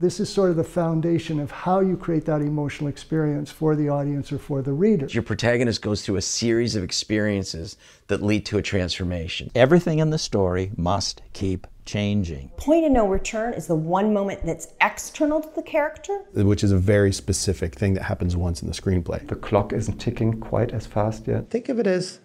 This is sort of the foundation of how you create that emotional experience for the audience or for the reader. Your protagonist goes through a series of experiences that lead to a transformation. Everything in the story must keep changing. Point of no return is the one moment that's external to the character. Which is a very specific thing that happens once in the screenplay. The clock isn't ticking quite as fast yet. Think of it as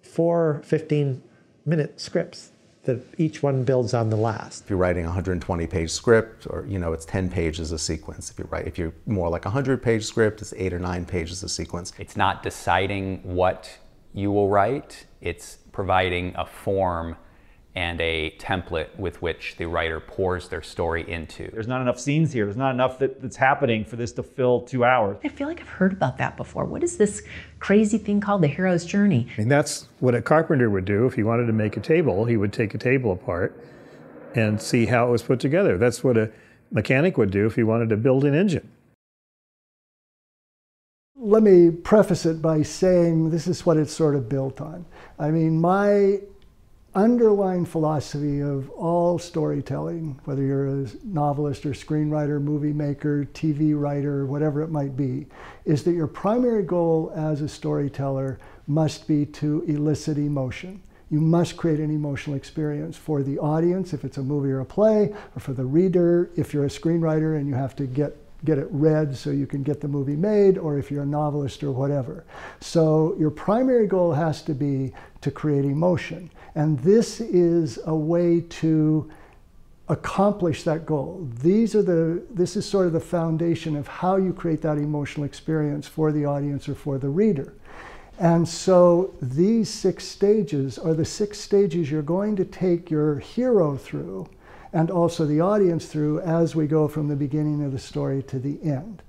four 15 minute scripts that each one builds on the last. If you're writing a 120 page script, or you know, it's 10 pages a sequence. If you write, if you're more like a 100 page script, it's eight or nine pages a sequence. It's not deciding what you will write, it's providing a form and a template with which the writer pours their story into. There's not enough scenes here. There's not enough that, that's happening for this to fill two hours. I feel like I've heard about that before. What is this crazy thing called the hero's journey? I mean, that's what a carpenter would do. If he wanted to make a table, he would take a table apart and see how it was put together. That's what a mechanic would do if he wanted to build an engine. Let me preface it by saying this is what it's sort of built on. I mean, my underlying philosophy of all storytelling, whether you're a novelist or screenwriter, movie maker, TV writer, whatever it might be, is that your primary goal as a storyteller must be to elicit emotion. You must create an emotional experience for the audience if it's a movie or a play, or for the reader if you're a screenwriter and you have to get get it read so you can get the movie made, or if you're a novelist or whatever. So your primary goal has to be to create emotion. And this is a way to accomplish that goal. These are the, this is sort of the foundation of how you create that emotional experience for the audience or for the reader. And so these six stages are the six stages you're going to take your hero through and also the audience through as we go from the beginning of the story to the end.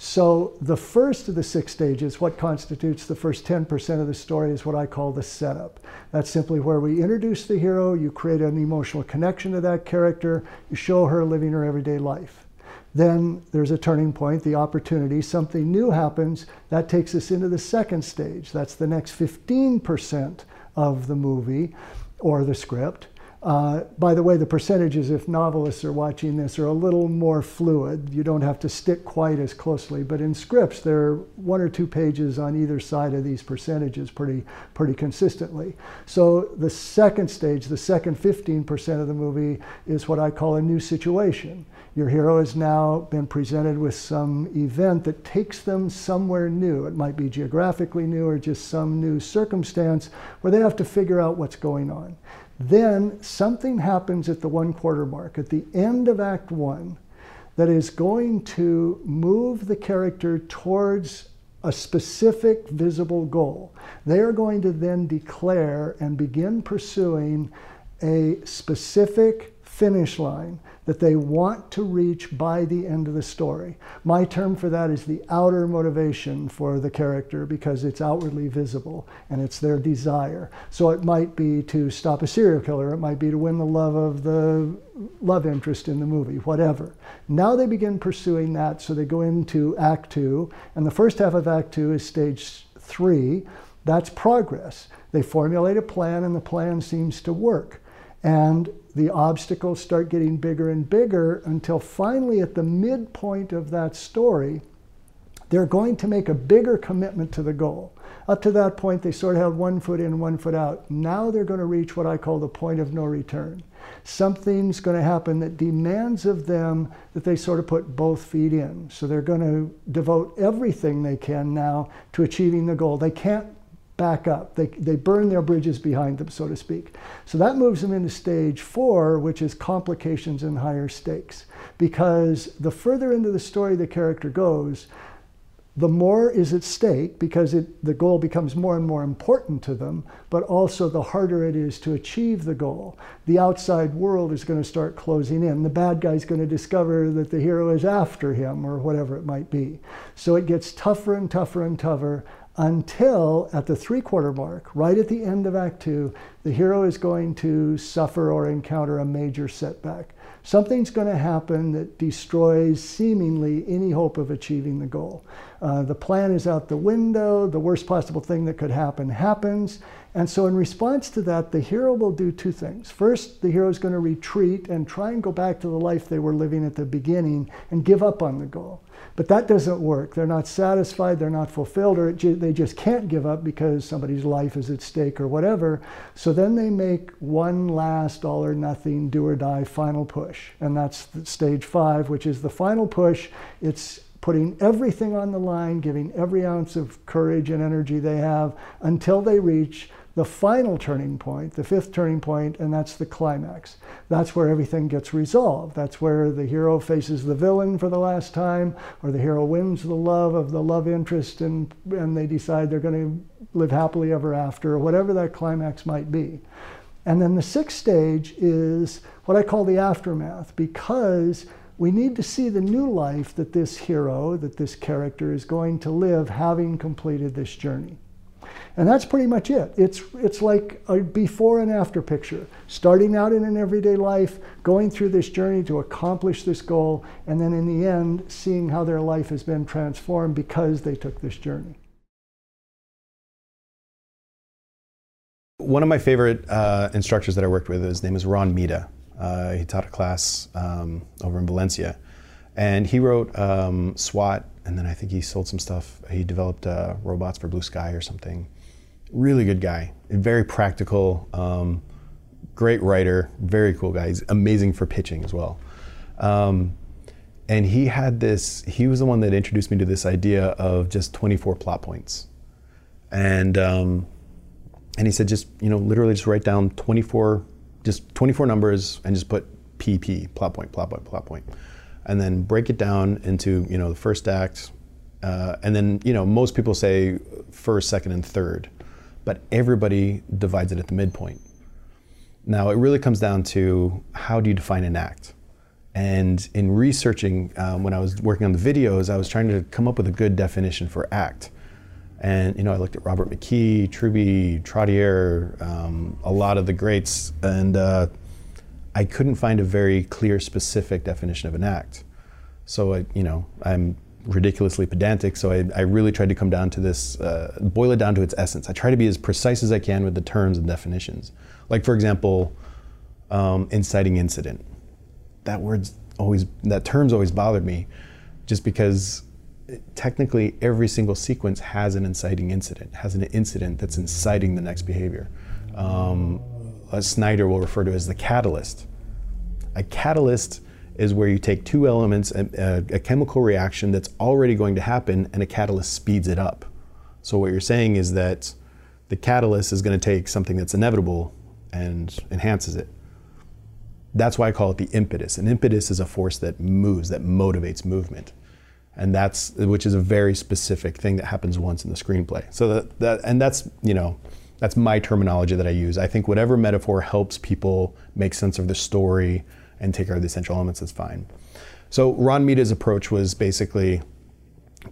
So the first of the six stages, what constitutes the first 10% of the story is what I call the setup. That's simply where we introduce the hero, you create an emotional connection to that character, you show her living her everyday life. Then there's a turning point, the opportunity, something new happens, that takes us into the second stage. That's the next 15% of the movie or the script. Uh, by the way, the percentages, if novelists are watching this, are a little more fluid. You don't have to stick quite as closely. But in scripts, there are one or two pages on either side of these percentages pretty, pretty consistently. So the second stage, the second 15% of the movie, is what I call a new situation. Your hero has now been presented with some event that takes them somewhere new. It might be geographically new or just some new circumstance where they have to figure out what's going on. Then something happens at the one quarter mark, at the end of Act One, that is going to move the character towards a specific visible goal. They are going to then declare and begin pursuing a specific finish line that they want to reach by the end of the story. My term for that is the outer motivation for the character because it's outwardly visible and it's their desire. So it might be to stop a serial killer, it might be to win the love of the love interest in the movie, whatever. Now they begin pursuing that, so they go into Act Two, and the first half of Act Two is stage three. That's progress. They formulate a plan, and the plan seems to work. And the obstacles start getting bigger and bigger until finally, at the midpoint of that story, they're going to make a bigger commitment to the goal. Up to that point, they sort of had one foot in, one foot out. Now they're going to reach what I call the point of no return. Something's going to happen that demands of them that they sort of put both feet in. So they're going to devote everything they can now to achieving the goal. They can't back up. They, they burn their bridges behind them, so to speak. So that moves them into stage four, which is complications and higher stakes. Because the further into the story the character goes, the more is at stake because it, the goal becomes more and more important to them, but also the harder it is to achieve the goal. The outside world is going to start closing in. The bad guy's going to discover that the hero is after him or whatever it might be. So it gets tougher and tougher and tougher until at the three quarter mark, right at the end of Act Two, the hero is going to suffer or encounter a major setback. Something's going to happen that destroys seemingly any hope of achieving the goal. Uh, the plan is out the window, the worst possible thing that could happen happens, And so, in response to that, the hero will do two things. First, the hero is going to retreat and try and go back to the life they were living at the beginning and give up on the goal. But that doesn't work. They're not satisfied, they're not fulfilled, or ju- they just can't give up because somebody's life is at stake or whatever. So then they make one last all or nothing, do or die final push. And that's stage five, which is the final push. It's putting everything on the line, giving every ounce of courage and energy they have until they reach the final turning point, the fifth turning point, and that's the climax. That's where everything gets resolved. That's where the hero faces the villain for the last time, or the hero wins the love of the love interest and, and they decide they're going to live happily ever after, or whatever that climax might be. And then the sixth stage is what I call the aftermath, because we need to see the new life that this hero, that this character is going to live having completed this journey. And that's pretty much it. It's, it's like a before and after picture. Starting out in an everyday life, going through this journey to accomplish this goal, and then in the end, seeing how their life has been transformed because they took this journey. One of my favorite uh, instructors that I worked with, his name is Ron Mita. Uh, he taught a class um, over in Valencia. And he wrote um, SWAT, and then I think he sold some stuff. He developed uh, robots for Blue Sky or something. Really good guy, very practical, um, great writer, very cool guy. He's amazing for pitching as well. Um, and he had this, he was the one that introduced me to this idea of just 24 plot points. And, um, and he said, just, you know, literally just write down 24 just 24 numbers and just put PP, plot point, plot point, plot point. And then break it down into, you know, the first act. Uh, and then, you know, most people say first, second, and third, but everybody divides it at the midpoint. Now, it really comes down to how do you define an act? And in researching, um, when I was working on the videos, I was trying to come up with a good definition for act. And you know, I looked at Robert McKee, Truby, Trottier, um, a lot of the greats, and uh, I couldn't find a very clear, specific definition of an act. So I, you know, I'm ridiculously pedantic, so I, I really tried to come down to this, uh, boil it down to its essence. I try to be as precise as I can with the terms and definitions. Like for example, um, inciting incident. That word's always, that term's always bothered me, just because technically every single sequence has an inciting incident, has an incident that's inciting the next behavior. Um, Snyder will refer to as the catalyst. A catalyst is where you take two elements, a, uh, a, chemical reaction that's already going to happen, and a catalyst speeds it up. So what you're saying is that the catalyst is going to take something that's inevitable and enhances it. That's why I call it the impetus. An impetus is a force that moves, that motivates movement and that's which is a very specific thing that happens once in the screenplay. So that, that and that's you know that's my terminology that I use. I think whatever metaphor helps people make sense of the story and take out the essential elements is fine. So Ron Mita's approach was basically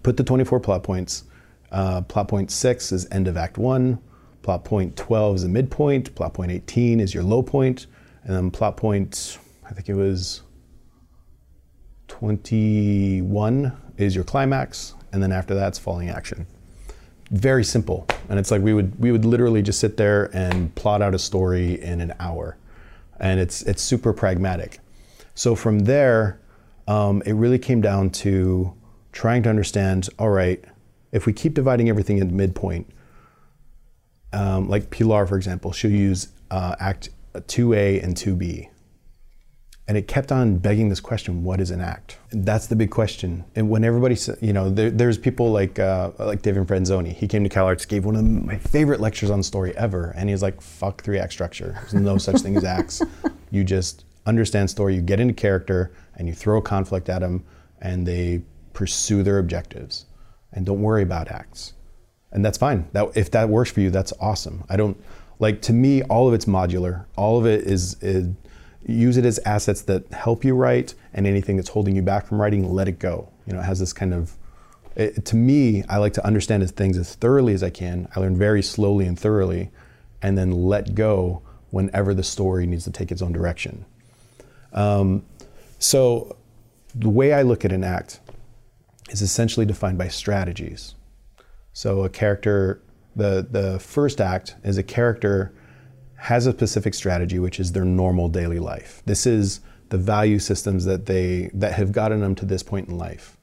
put the 24 plot points. Uh, plot point six is end of act one. Plot point 12 is the midpoint. Plot point 18 is your low point, and then plot point I think it was 21 is your climax, and then after that, it's falling action. Very simple, and it's like we would we would literally just sit there and plot out a story in an hour, and it's it's super pragmatic. So from there, um, it really came down to trying to understand. All right, if we keep dividing everything in midpoint, um, like Pilar, for example, she'll use uh, Act 2A and 2B and it kept on begging this question: What is an act? And that's the big question. And when everybody, you know, there, there's people like uh, like David Franzoni. He came to CalArts, gave one of my favorite lectures on story ever, and he's like, "Fuck three act structure. There's no such thing as acts. You just understand story. You get into character, and you throw a conflict at them, and they pursue their objectives, and don't worry about acts. And that's fine. That if that works for you, that's awesome. I don't like to me all of it's modular. All of it is, is use it as assets that help you write and anything that's holding you back from writing let it go. You know it has this kind of it, to me i like to understand as things as thoroughly as i can. I learn very slowly and thoroughly and then let go whenever the story needs to take its own direction. Um, so the way i look at an act is essentially defined by strategies. So a character The the first act is a character has a specific strategy, which is their normal daily life. This is the value systems that they that have gotten them to this point in life.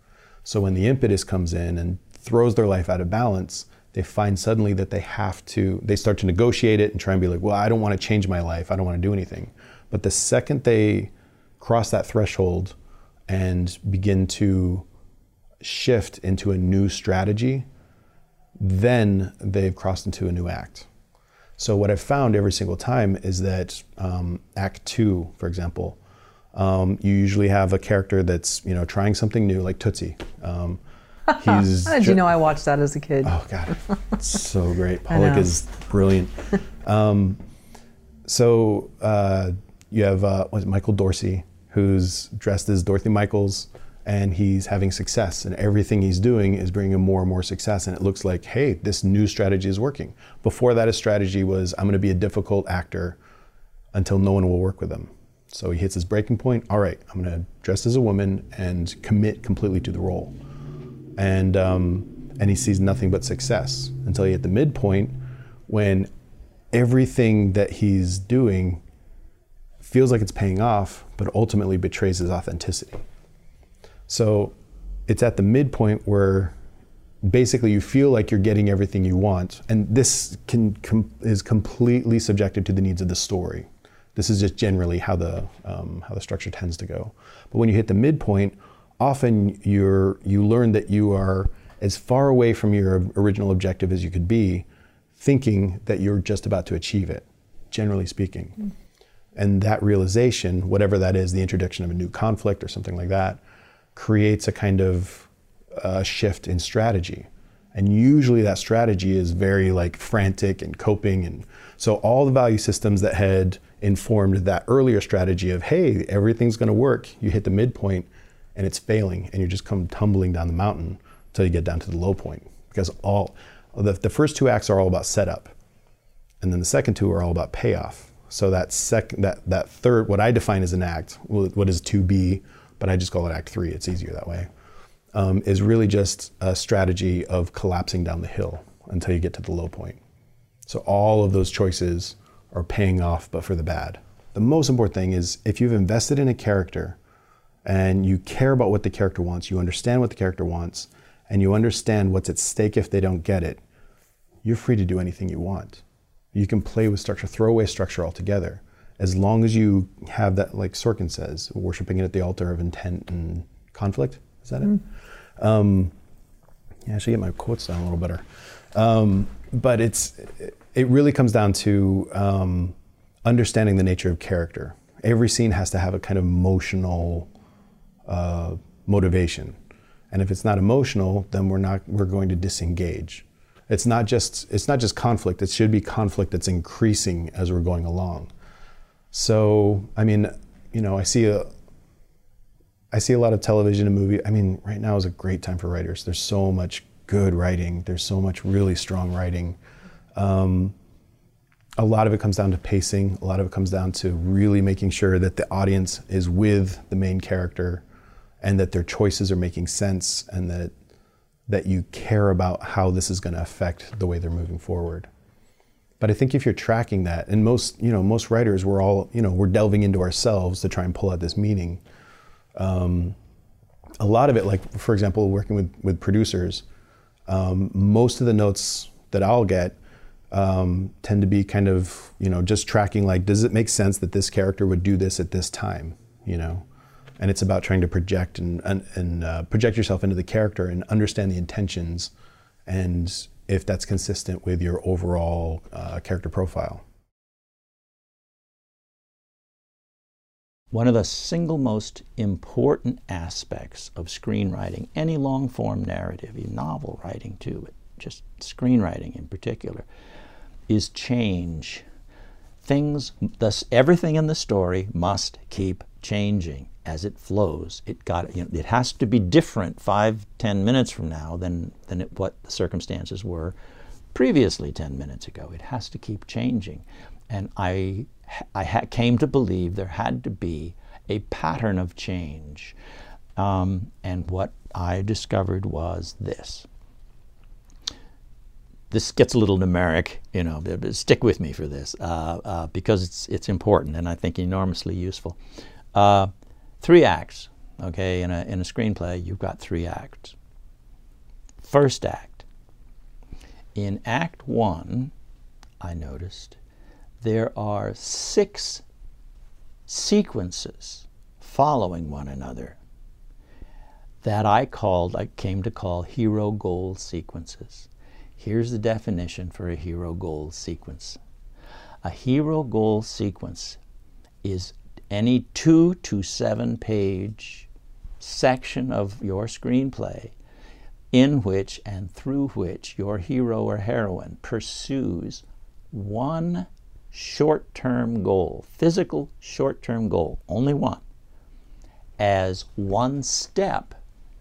So when the impetus comes in and throws their life out of balance, they find suddenly that they have to they start to negotiate it and try and be like, well, I don't want to change my life. I don't want to do anything. But the second they cross that threshold and begin to shift into a new strategy, then they've crossed into a new act. So what I've found every single time is that um, Act Two, for example, um, you usually have a character that's you know trying something new, like Tootsie. Um, he's How did you know I watched that as a kid? Oh God, it's so great. Pollack is brilliant. um, so uh, you have uh, was Michael Dorsey, who's dressed as Dorothy Michaels, and he's having success, and everything he's doing is bringing him more and more success. And it looks like, hey, this new strategy is working. Before that, his strategy was, I'm going to be a difficult actor until no one will work with him. So he hits his breaking point. All right, I'm going to dress as a woman and commit completely to the role and um, and he sees nothing but success until he hit the midpoint when everything that he's doing feels like it's paying off, but ultimately betrays his authenticity. So it's at the midpoint where basically you feel like you're getting everything you want, and this can com- is completely subjective to the needs of the story. This is just generally how the um, how the structure tends to go. But when you hit the midpoint, often you're you learn that you are as far away from your original objective as you could be, thinking that you're just about to achieve it. Generally speaking, and that realization, whatever that is, the introduction of a new conflict or something like that, creates a kind of uh, shift in strategy. And usually that strategy is very like frantic and coping. And so all the value systems that had informed that earlier strategy of, hey, everything's going to work, you hit the midpoint and it's failing and you just come tumbling down the mountain until you get down to the low point. Because all the, the first two acts are all about setup. And then the second two are all about payoff. So that second, that, that third, what I define as an act, what is to be, but I just call it act three. It's easier that way um, is really just a strategy of collapsing down the hill until you get to the low point. So all of those choices are paying off, but for the bad. The most important thing is if you've invested in a character and you care about what the character wants, you understand what the character wants, and you understand what's at stake if they don't get it, you're free to do anything you want. You can play with structure, throw away structure altogether. As long as you have that, like Sorkin says, worshiping it at the altar of intent and conflict. Is that it? Um, yeah, I should get my quotes down a little better. Um, but it's it really comes down to um, understanding the nature of character. Every scene has to have a kind of emotional uh, motivation, and if it's not emotional, then we're not we're going to disengage. It's not just it's not just conflict. It should be conflict that's increasing as we're going along. So I mean, you know, I see a I see a lot of television and movie. I mean, right now is a great time for writers. There's so much good writing. There's so much really strong writing. Um, a lot of it comes down to pacing. A lot of it comes down to really making sure that the audience is with the main character, and that their choices are making sense, and that that you care about how this is going to affect the way they're moving forward. But I think if you're tracking that, and most you know most writers, we're all you know we're delving into ourselves to try and pull out this meaning um, a lot of it, like for example, working with with producers, um, most of the notes that I'll get um, tend to be kind of you know just tracking like, does it make sense that this character would do this at this time, you know? And it's about trying to project and and, and uh, project yourself into the character and understand the intentions, and if that's consistent with your overall uh, character profile. One of the single most important aspects of screenwriting, any long form narrative, novel writing too, but just screenwriting in particular, is change. Things, thus, everything in the story must keep changing as it flows. It got, you know, it has to be different five, ten minutes from now than than it, what the circumstances were previously ten minutes ago. It has to keep changing, and I I came to believe there had to be a pattern of change. Um, and what I discovered was this this gets a little numeric, you know, but stick with me for this uh, uh, because it's, it's important and I think enormously useful. Uh, three acts, okay, in a, in a screenplay, you've got three acts. First act. In Act One, I noticed, there are six sequences following one another that I called, I came to call hero goal sequences. Here's the definition for a hero goal sequence. A hero goal sequence is any two to seven page section of your screenplay in which and through which your hero or heroine pursues one short term goal, physical short term goal, only one, as one step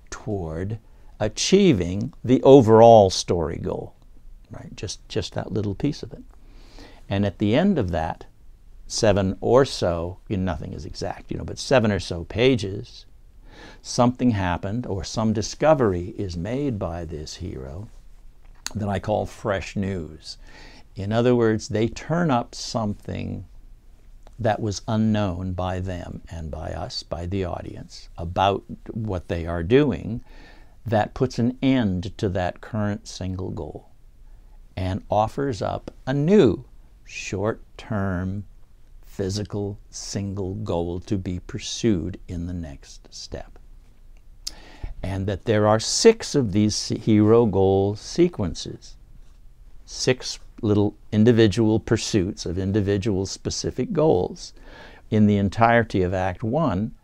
toward achieving the overall story goal, right? Just, just that little piece of it. And at the end of that, seven or so, you know, nothing is exact, you know, but seven or so pages, something happened or some discovery is made by this hero that I call fresh news. In other words, they turn up something that was unknown by them and by us, by the audience, about what they are doing that puts an end to that current single goal and offers up a new short term physical single goal to be pursued in the next step. And that there are six of these hero goal sequences, six little individual pursuits of individual specific goals in the entirety of Act One,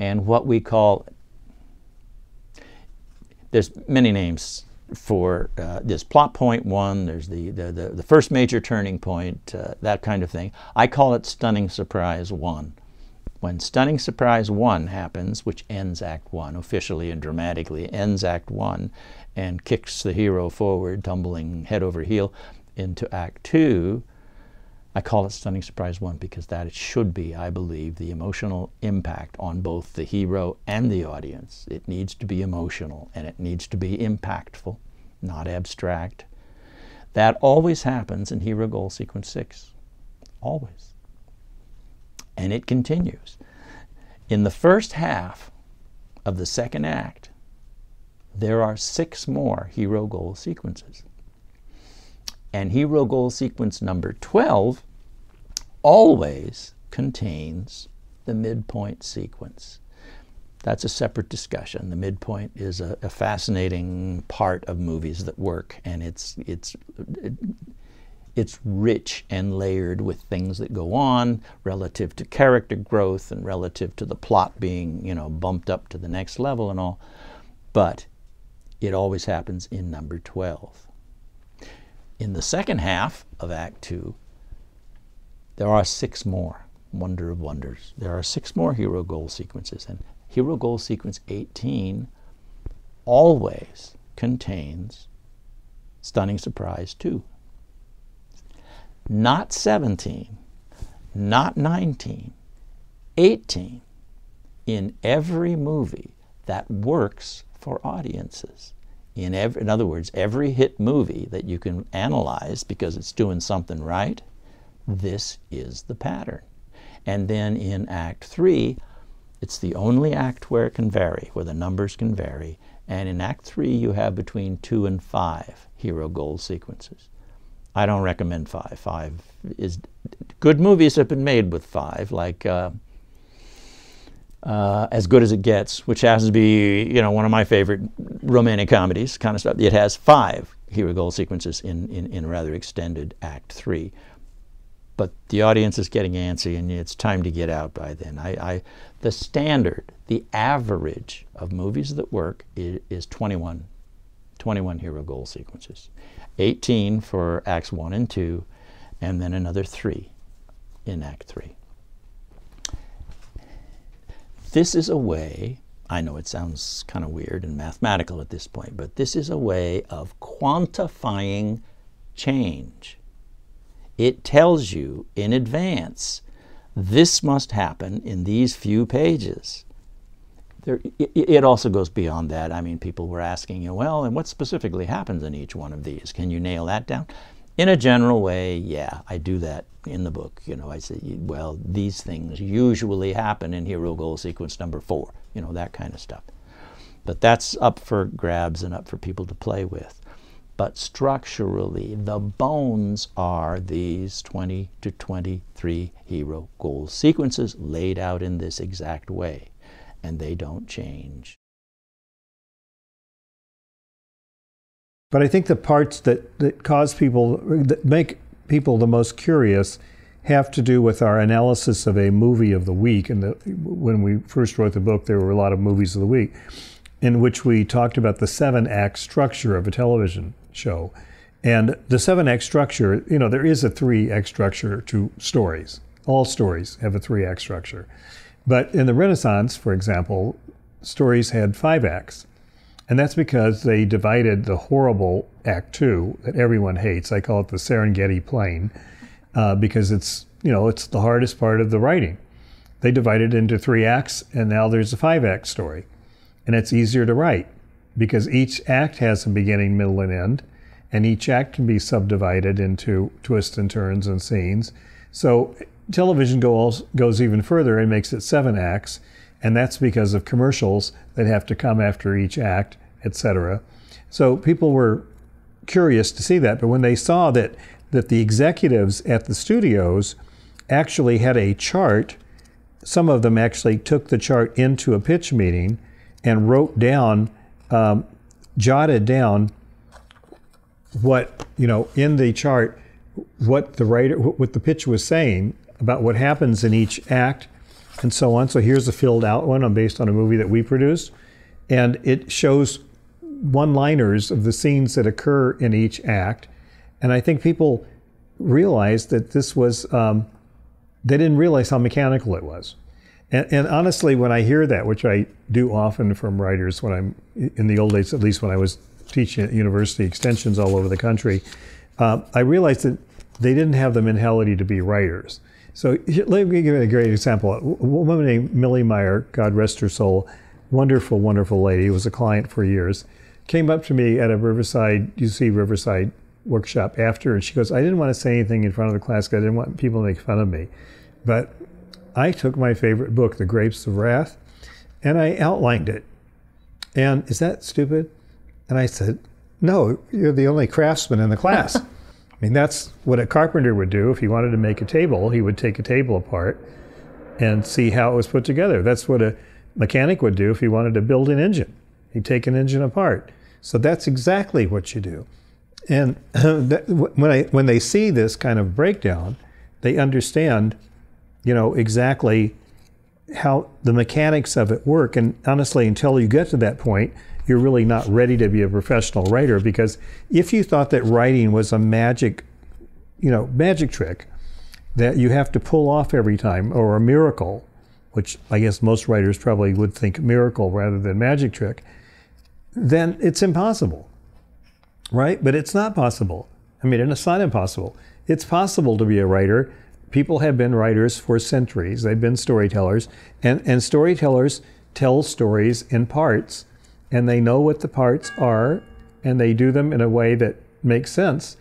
and what we call there's many names for uh, this plot point one, there's the, the, the, the first major turning point, uh, that kind of thing. I call it stunning surprise one. When stunning surprise one happens, which ends act one officially and dramatically, ends act one and kicks the hero forward, tumbling head over heel into act two, I call it Stunning Surprise 1 because that should be, I believe, the emotional impact on both the hero and the audience. It needs to be emotional and it needs to be impactful, not abstract. That always happens in Hero Goal Sequence 6. Always. And it continues. In the first half of the second act, there are six more hero goal sequences. And hero goal sequence number 12 always contains the midpoint sequence. That's a separate discussion. The midpoint is a, a fascinating part of movies that work, and it's, it's, it's rich and layered with things that go on relative to character growth and relative to the plot being, you know, bumped up to the next level and all. But it always happens in number 12. In the second half of Act Two, there are six more wonder of wonders. There are six more hero goal sequences, and hero goal sequence 18 always contains Stunning Surprise 2. Not 17, not 19, 18 in every movie that works for audiences in, in other words, every hit movie that you can analyze because it's doing something right, this is the pattern. And then in Act 3, it's the only act where it can vary, where the numbers can vary. And in Act 3, you have between two and five hero goal sequences. I don't recommend five. Five is good movies have been made with five, like uh, uh, as good as it gets, which happens to be you know one of my favorite romantic comedies kind of stuff. It has five hero goal sequences in, in, in rather extended Act Three, but the audience is getting antsy and it's time to get out by then. I, I the standard, the average of movies that work is, is 21, 21 hero goal sequences, 18 for Acts One and Two, and then another three in Act Three. This is a way, I know it sounds kind of weird and mathematical at this point, but this is a way of quantifying change. It tells you in advance this must happen in these few pages. there, it, it, also goes beyond that. I mean, people were asking you, well, and what specifically happens in each one of these? Can you nail that down? In a general way, yeah, I do that in the book. You know, I say, well, these things usually happen in hero goal sequence number four. You know, that kind of stuff. But that's up for grabs and up for people to play with. But structurally, the bones are these 20 to 23 hero goal sequences laid out in this exact way and they don't change. But I think the parts that, that cause people, that make people the most curious, have to do with our analysis of a movie of the week. And when we first wrote the book, there were a lot of movies of the week in which we talked about the seven act structure of a television show. And the seven act structure, you know, there is a three act structure to stories. All stories have a three act structure. But in the Renaissance, for example, stories had five acts. And that's because they divided the horrible Act Two that everyone hates. I call it the Serengeti Plain uh, because it's you know it's the hardest part of the writing. They divided it into three acts, and now there's a five act story, and it's easier to write because each act has a beginning, middle, and end, and each act can be subdivided into twists and turns and scenes. So television goes, goes even further and makes it seven acts, and that's because of commercials that have to come after each act, etc. So people were curious to see that, but when they saw that that the executives at the studios actually had a chart, some of them actually took the chart into a pitch meeting and wrote down, um, jotted down what you know in the chart what the writer what the pitch was saying about what happens in each act and so on. So here's a filled out one based on a movie that we produced. And it shows one liners of the scenes that occur in each act. And I think people realized that this was, um, they didn't realize how mechanical it was. And, and, honestly, when I hear that, which I do often from writers when I'm in the old days, at least when I was teaching at university extensions all over the country, uh, I realized that they didn't have the mentality to be writers. So let me give you a great example. A woman named Millie Meyer, God rest her soul, wonderful, wonderful lady, was a client for years, came up to me at a Riverside, UC Riverside workshop after, and she goes, I didn't want to say anything in front of the class because I didn't want people to make fun of me. But I took my favorite book, The Grapes of Wrath, and I outlined it. And is that stupid? And I said, No, you're the only craftsman in the class. Mean, that's what a carpenter would do. If he wanted to make a table, he would take a table apart and see how it was put together. That's what a mechanic would do if he wanted to build an engine. He'd take an engine apart. So that's exactly what you do. And when, I, when they see this kind of breakdown, they understand, you know, exactly how the mechanics of it work. And honestly, until you get to that point, you're really not ready to be a professional writer because if you thought that writing was a magic, you know, magic trick that you have to pull off every time or a miracle, which I guess most writers probably would think miracle rather than magic trick, then it's impossible. Right? But it's not possible. I mean, it's not impossible. It's possible to be a writer. People have been writers for centuries. They've been storytellers. And, and storytellers tell stories in parts and they know what the parts are and they do them in a way that makes sense.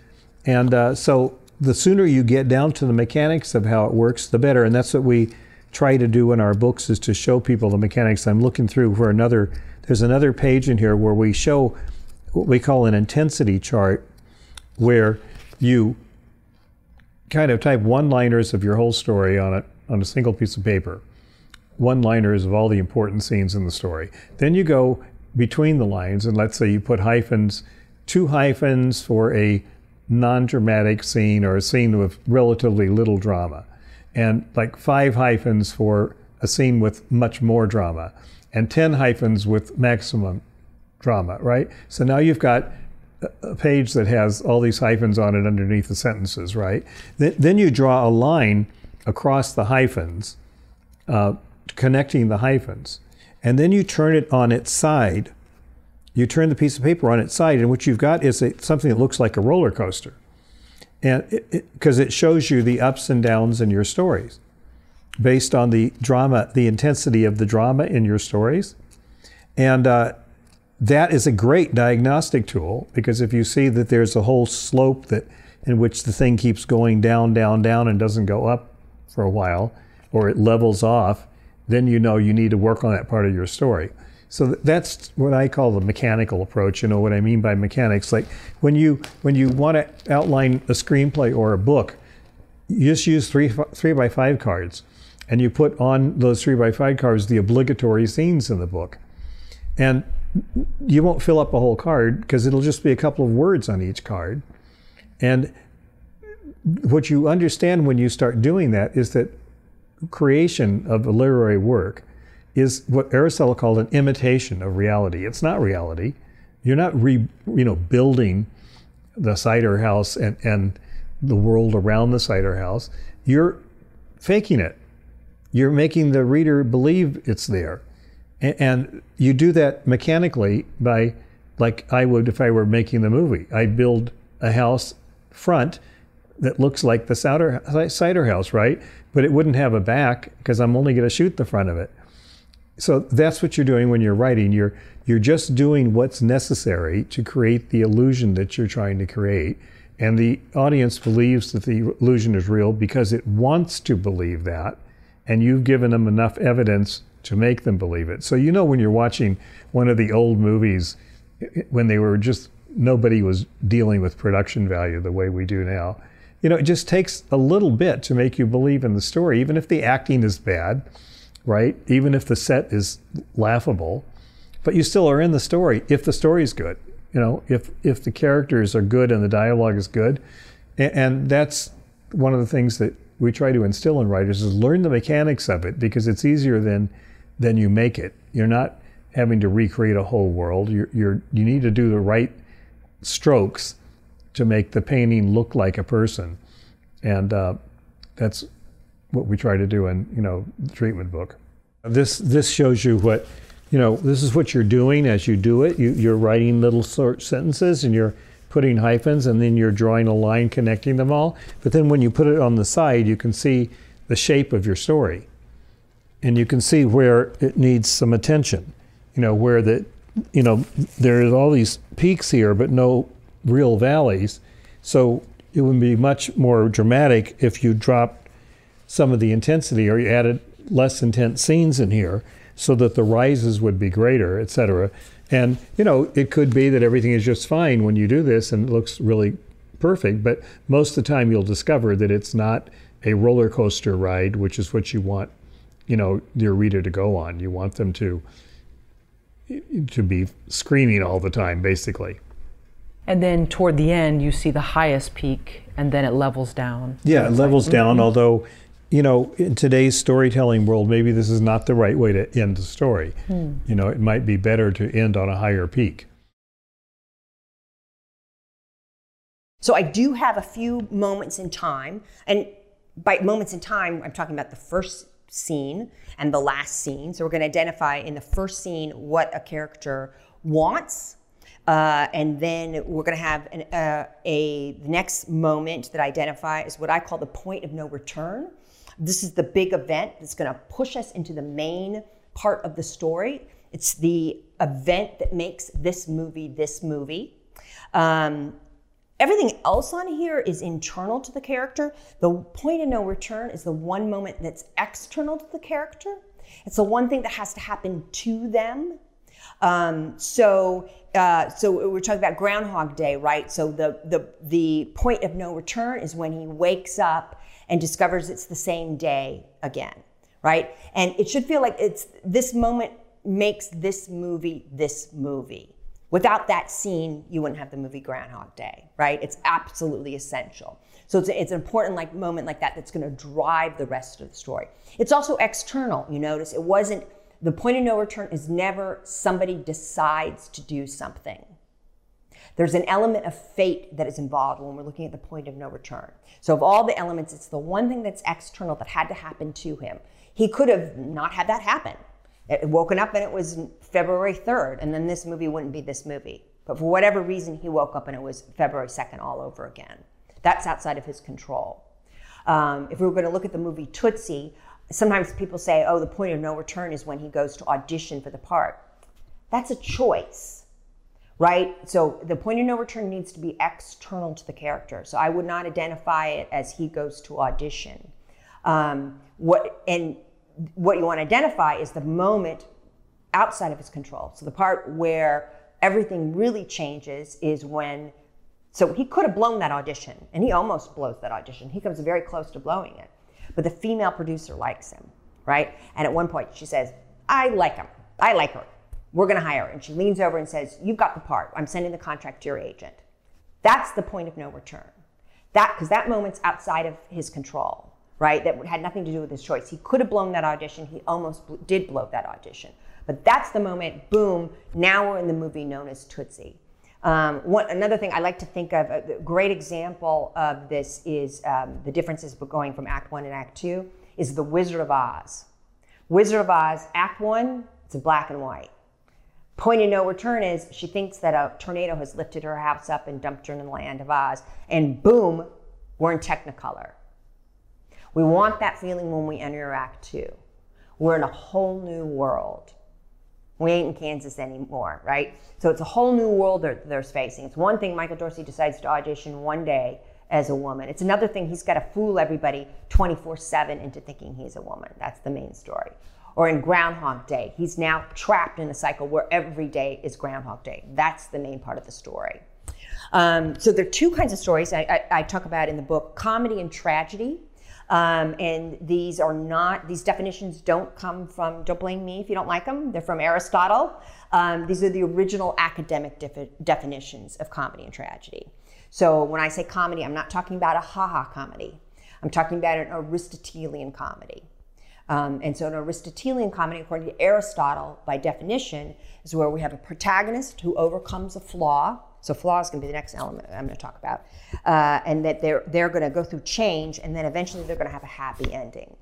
And uh, so the sooner you get down to the mechanics of how it works, the better. And that's what we try to do in our books is to show people the mechanics. I'm looking through for another, there's another page in here where we show what we call an intensity chart where you kind of type one liners of your whole story on it on a single piece of paper one liners of all the important scenes in the story. Then you go between the lines, and let's say you put hyphens, two hyphens for a non dramatic scene or a scene with relatively little drama, and like five hyphens for a scene with much more drama, and 10 hyphens with maximum drama, right? So now you've got a page that has all these hyphens on it underneath the sentences, right? Then you draw a line across the hyphens, uh, connecting the hyphens and then you turn it on its side. You turn the piece of paper on its side, and what you've got is a, something that looks like a roller coaster, and because it, it, it shows you the ups and downs in your stories, based on the drama, the intensity of the drama in your stories, And uh, that is a great diagnostic tool because if you see that there's a whole slope that in which the thing keeps going down, down, down and doesn't go up for a while, or it levels off, then you know you need to work on that part of your story. So that's what I call the mechanical approach. You know what I mean by mechanics? Like when you when you want to outline a screenplay or a book, you just use three three by five cards, and you put on those three by five cards the obligatory scenes in the book, and you won't fill up a whole card because it'll just be a couple of words on each card, and what you understand when you start doing that is that creation of a literary work is what Aristotle called an imitation of reality. It's not reality. You're not re, you know building the cider house and, and the world around the cider house. You're faking it. You're making the reader believe it's there. And, and you do that mechanically by, like I would if I were making the movie. I build a house front that looks like the cider, cider house, right? But it wouldn't have a back because I'm only going to shoot the front of it. So that's what you're doing when you're writing. You're you're just doing what's necessary to create the illusion that you're trying to create. And the audience believes that the illusion is real because it wants to believe that. And you've given them enough evidence to make them believe it. So you know when you're watching one of the old movies when they were just nobody was dealing with production value the way we do now. You know, it just takes a little bit to make you believe in the story, even if the acting is bad right? Even if the set is laughable, but you still are in the story if the story is good. You know, if if the characters are good and the dialogue is good, and, and that's one of the things that we try to instill in writers is learn the mechanics of it because it's easier than than you make it. You're not having to recreate a whole world. You're, you're you need to do the right strokes to make the painting look like a person, and uh, that's what we try to do in you know the treatment book. This this shows you what you know. This is what you're doing as you do it. You, you're writing little short sentences and you're putting hyphens and then you're drawing a line connecting them all. But then when you put it on the side, you can see the shape of your story, and you can see where it needs some attention. You know where the you know there's all these peaks here, but no real valleys. So it would be much more dramatic if you dropped some of the intensity or you added less intense scenes in here so that the rises would be greater, et cetera. And, you know, it could be that everything is just fine when you do this and it looks really perfect, but most of the time you'll discover that it's not a roller coaster ride, which is what you want, you know, your reader to go on. You want them to to be screaming all the time, basically. And then toward the end, you see the highest peak, and then it levels down. Yeah, so it levels like, down, mm-hmm. although you know, in today's storytelling world, maybe this is not the right way to end the story. Hmm. You know, it might be better to end on a higher peak. So I do have a few moments in time, and by moments in time, I'm talking about the first scene and the last scene. So we're going to identify in the first scene what a character wants. Uh, and then we're going to have an, uh, a the next moment that I identify is what I call the point of no return. This is the big event that's going to push us into the main part of the story. It's the event that makes this movie this movie. Um, everything else on here is internal to the character. The point of no return is the one moment that's external to the character. It's the one thing that has to happen to them. Um, so, uh, so we're talking about Groundhog Day, right? So the the the point of no return is when he wakes up and discovers it's the same day again, right? And it should feel like it's this moment makes this movie this movie. Without that scene, you wouldn't have the movie Groundhog Day, right? It's absolutely essential. So it's, it's an important like moment like that that's going to drive the rest of the story. It's also external. You notice it wasn't the point of no return is never somebody decides to do something. There's an element of fate that is involved when we're looking at the point of no return. So, of all the elements, it's the one thing that's external that had to happen to him. He could have not had that happen. It woken up and it was February 3rd, and then this movie wouldn't be this movie. But for whatever reason, he woke up and it was February 2nd all over again. That's outside of his control. Um, if we were going to look at the movie Tootsie, sometimes people say, oh, the point of no return is when he goes to audition for the part. That's a choice, right? So the point of no return needs to be external to the character. So I would not identify it as he goes to audition. Um, what and what you want to identify is the moment outside of his control. So the part where everything really changes is when. So he could have blown that audition, and he almost blows that audition. He comes very close to blowing it, but the female producer likes him, right? And at one point she says, "I like him. I like her. We're going to hire her." And she leans over and says, "You've got the part. I'm sending the contract to your agent." That's the point of no return. That because that moment's outside of his control right? That had nothing to do with his choice. He could have blown that audition. He almost bl- did blow that audition. But that's the moment, boom, now we're in the movie known as Tootsie. Um, another thing I like to think of, a great example of this is um, the differences going from Act One and Act Two, is The Wizard of Oz. Wizard of Oz, Act One, it's in black and white. Point of no return is she thinks that a tornado has lifted her house up and dumped her in the land of Oz, and boom, we're in Technicolor. We want that feeling when we enter Act Two. We're in a whole new world. We ain't in Kansas anymore, right? So it's a whole new world they're, they're facing. It's one thing Michael Dorsey decides to audition one day as a woman. It's another thing he's got to fool everybody 24 7 into thinking he's a woman. That's the main story. Or in Groundhog Day, he's now trapped in a cycle where every day is Groundhog Day. That's the main part of the story. Um, so there are two kinds of stories I, I, I talk about in the book comedy and tragedy. Um, and these are not, these definitions don't come from, don't blame me if you don't like them, they're from Aristotle. Um, these are the original academic defi- definitions of comedy and tragedy. So when I say comedy, I'm not talking about a ha-ha comedy. I'm talking about an Aristotelian comedy. Um, and so an Aristotelian comedy, according to Aristotle, by definition, is where we have a protagonist who overcomes a flaw so flaw is going to be the next element I'm going to talk about, uh, and that they're they're going to go through change, and then eventually they're going to have a happy ending.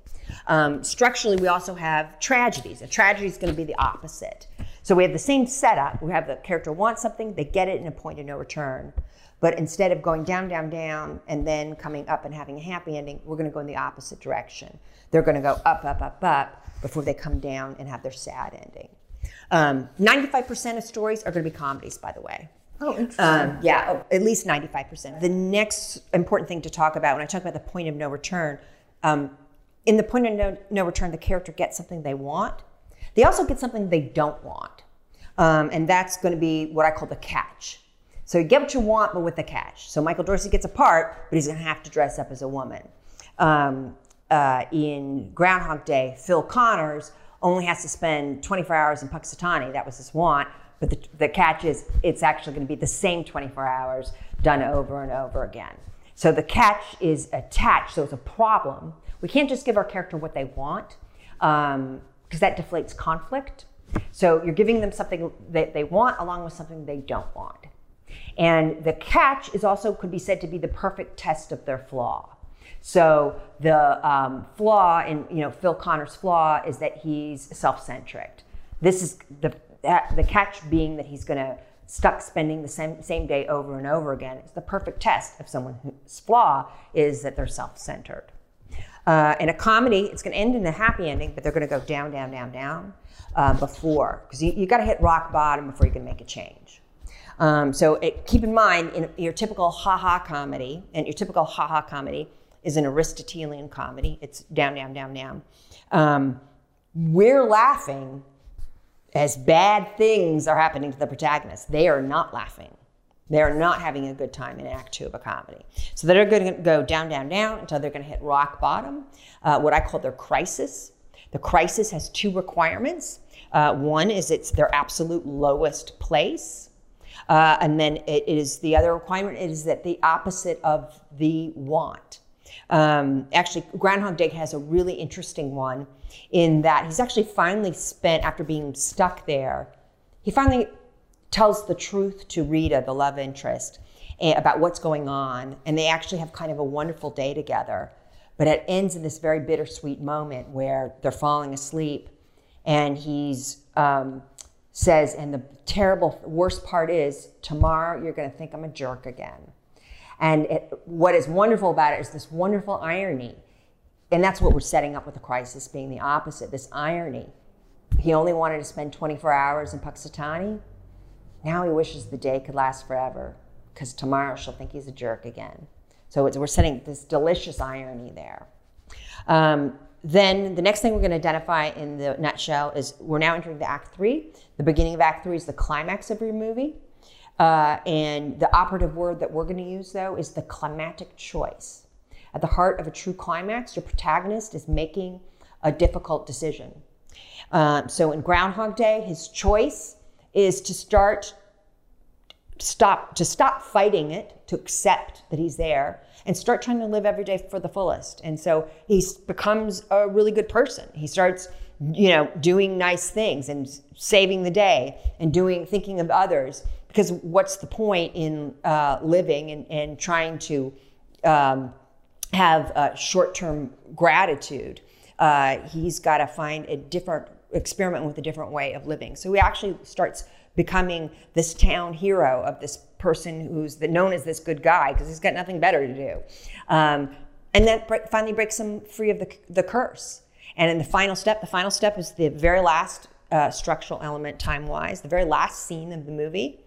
Um, structurally, we also have tragedies. A tragedy is going to be the opposite. So we have the same setup. We have the character wants something, they get it in a point of no return. But instead of going down, down, down, and then coming up and having a happy ending, we're going to go in the opposite direction. They're going to go up, up, up, up before they come down and have their sad ending. Um, 95% of stories are going to be comedies, by the way. Oh, interesting. Um, yeah, oh, at least 95%. The next important thing to talk about when I talk about the point of no return, um, in the point of no, no return, the character gets something they want. They also get something they don't want. Um, and that's going to be what I call the catch. So you get what you want, but with the catch. So Michael Dorsey gets a part, but he's going to have to dress up as a woman. Um, uh, in Groundhog Day, Phil Connors only has to spend 24 hours in Punxsutawney. That was his want. But the, the catch is it's actually going to be the same 24 hours done over and over again. So the catch is attached, so it's a problem. We can't just give our character what they want because um, that deflates conflict. So you're giving them something that they want along with something they don't want. And the catch is also could be said to be the perfect test of their flaw. So the um, flaw in you know Phil Connor's flaw is that he's self-centric. This is the that, the catch being that he's going to stuck spending the same, same day over and over again. It's the perfect test of someone's flaw is that they're self-centered. Uh, in a comedy, it's going to end in a happy ending, but they're going to go down, down, down, down uh, before, because you, you got to hit rock bottom before you can make a change. Um, so it, keep in mind, in your typical ha-ha comedy, and your typical ha-ha comedy is an Aristotelian comedy. It's down, down, down, down. Um, we're laughing as bad things are happening to the protagonist, they are not laughing. They are not having a good time in Act Two of a comedy. So they're going to go down, down, down until they're going to hit rock bottom, uh, what I call their crisis. The crisis has two requirements. Uh, one is it's their absolute lowest place. Uh, and then it is the other requirement is that the opposite of the want. Um, actually, Groundhog Day has a really interesting one in that he's actually finally spent, after being stuck there, he finally tells the truth to Rita, the love interest, eh, about what's going on. And they actually have kind of a wonderful day together. But it ends in this very bittersweet moment where they're falling asleep and he's um, says, and the terrible, worst part is, tomorrow you're going to think I'm a jerk again. And it, what is wonderful about it is this wonderful irony and that's what we're setting up with the crisis being the opposite this irony he only wanted to spend 24 hours in Punxsutawney. Now he wishes the day could last forever because tomorrow she'll think he's a jerk again. So we're setting this delicious irony there. Um, then the next thing we're going to identify in the nutshell is we're now entering the Act Three. The beginning of Act Three is the climax of your movie. Uh, and the operative word that we're going to use, though, is the climatic choice. At the heart of a true climax, your protagonist is making a difficult decision. Uh, so in Groundhog Day, his choice is to start stop to stop fighting it to accept that he's there and start trying to live every day for the fullest and so he becomes a really good person he starts you know doing nice things and saving the day and doing thinking of others because what's the point in uh, living and, and trying to um, have a short-term gratitude uh, he's got to find a different experiment with a different way of living so he actually starts becoming this town hero of this person who's the, known as this good guy because he's got nothing better to do. Um, and then finally breaks him free of the, the curse. And in the final step, the final step is the very last uh, structural element time wise, the very last scene of the movie.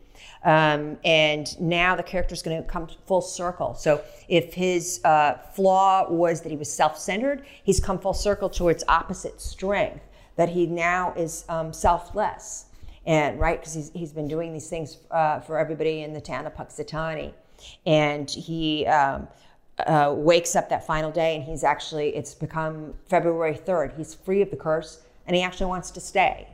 Um, and now the character is going to come full circle. So if his uh, flaw was that he was self centered, he's come full circle towards opposite strength, that he now is um, selfless and right because he's, he's been doing these things uh, for everybody in the town of Punxsutawney, and he um, uh, wakes up that final day and he's actually it's become February third. He's free of the curse and he actually wants to stay.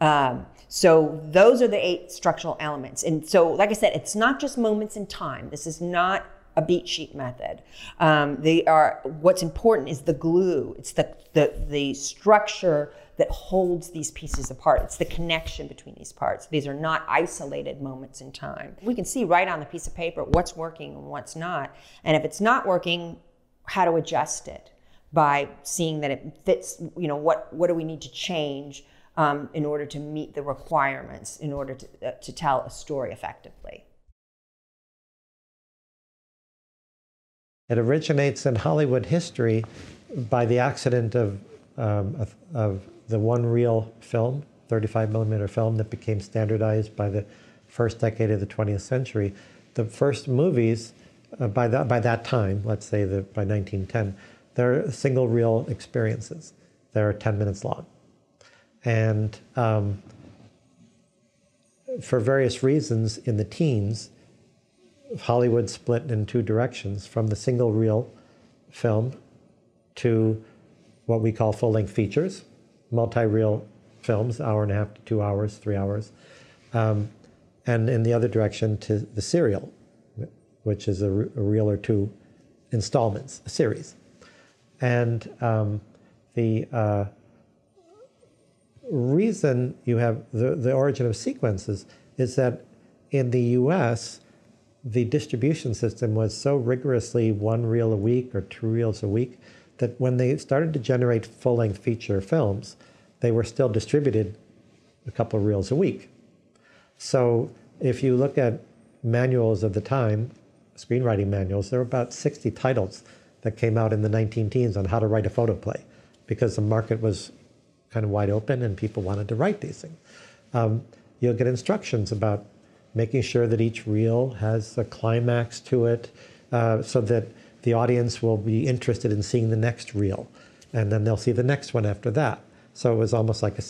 Um, so those are the eight structural elements, and so like I said, it's not just moments in time. This is not a beat sheet method. Um, they are what's important is the glue. It's the the the structure that holds these pieces apart. It's the connection between these parts. These are not isolated moments in time. We can see right on the piece of paper what's working and what's not. And if it's not working, how to adjust it by seeing that it fits, you know, what, what do we need to change um, in order to meet the requirements in order to, uh, to tell a story effectively. It originates in Hollywood history by the accident of, um, of, of the one reel film, 35 millimeter film that became standardized by the first decade of the 20th century. The first movies uh, by, that, by that time, let's say the, by 1910, they're single reel experiences. They're 10 minutes long. And um, for various reasons in the teens, Hollywood split in two directions from the single reel film to what we call full length features, multi-reel films, hour and a half to two hours, three hours, um, and in the other direction to the serial, which is a, a reel or two installments, a series. And um, the uh, reason you have the, the origin of sequences is that in the US, the distribution system was so rigorously one reel a week or two reels a week that when they started to generate full length feature films, they were still distributed a couple of reels a week. So if you look at manuals of the time, screenwriting manuals, there were about 60 titles that came out in the 19 teens on how to write a photoplay because the market was kind of wide open and people wanted to write these things. Um, you'll get instructions about making sure that each reel has a climax to it uh, so that the audience will be interested in seeing the next reel, and then they'll see the next one after that. So it was almost like a,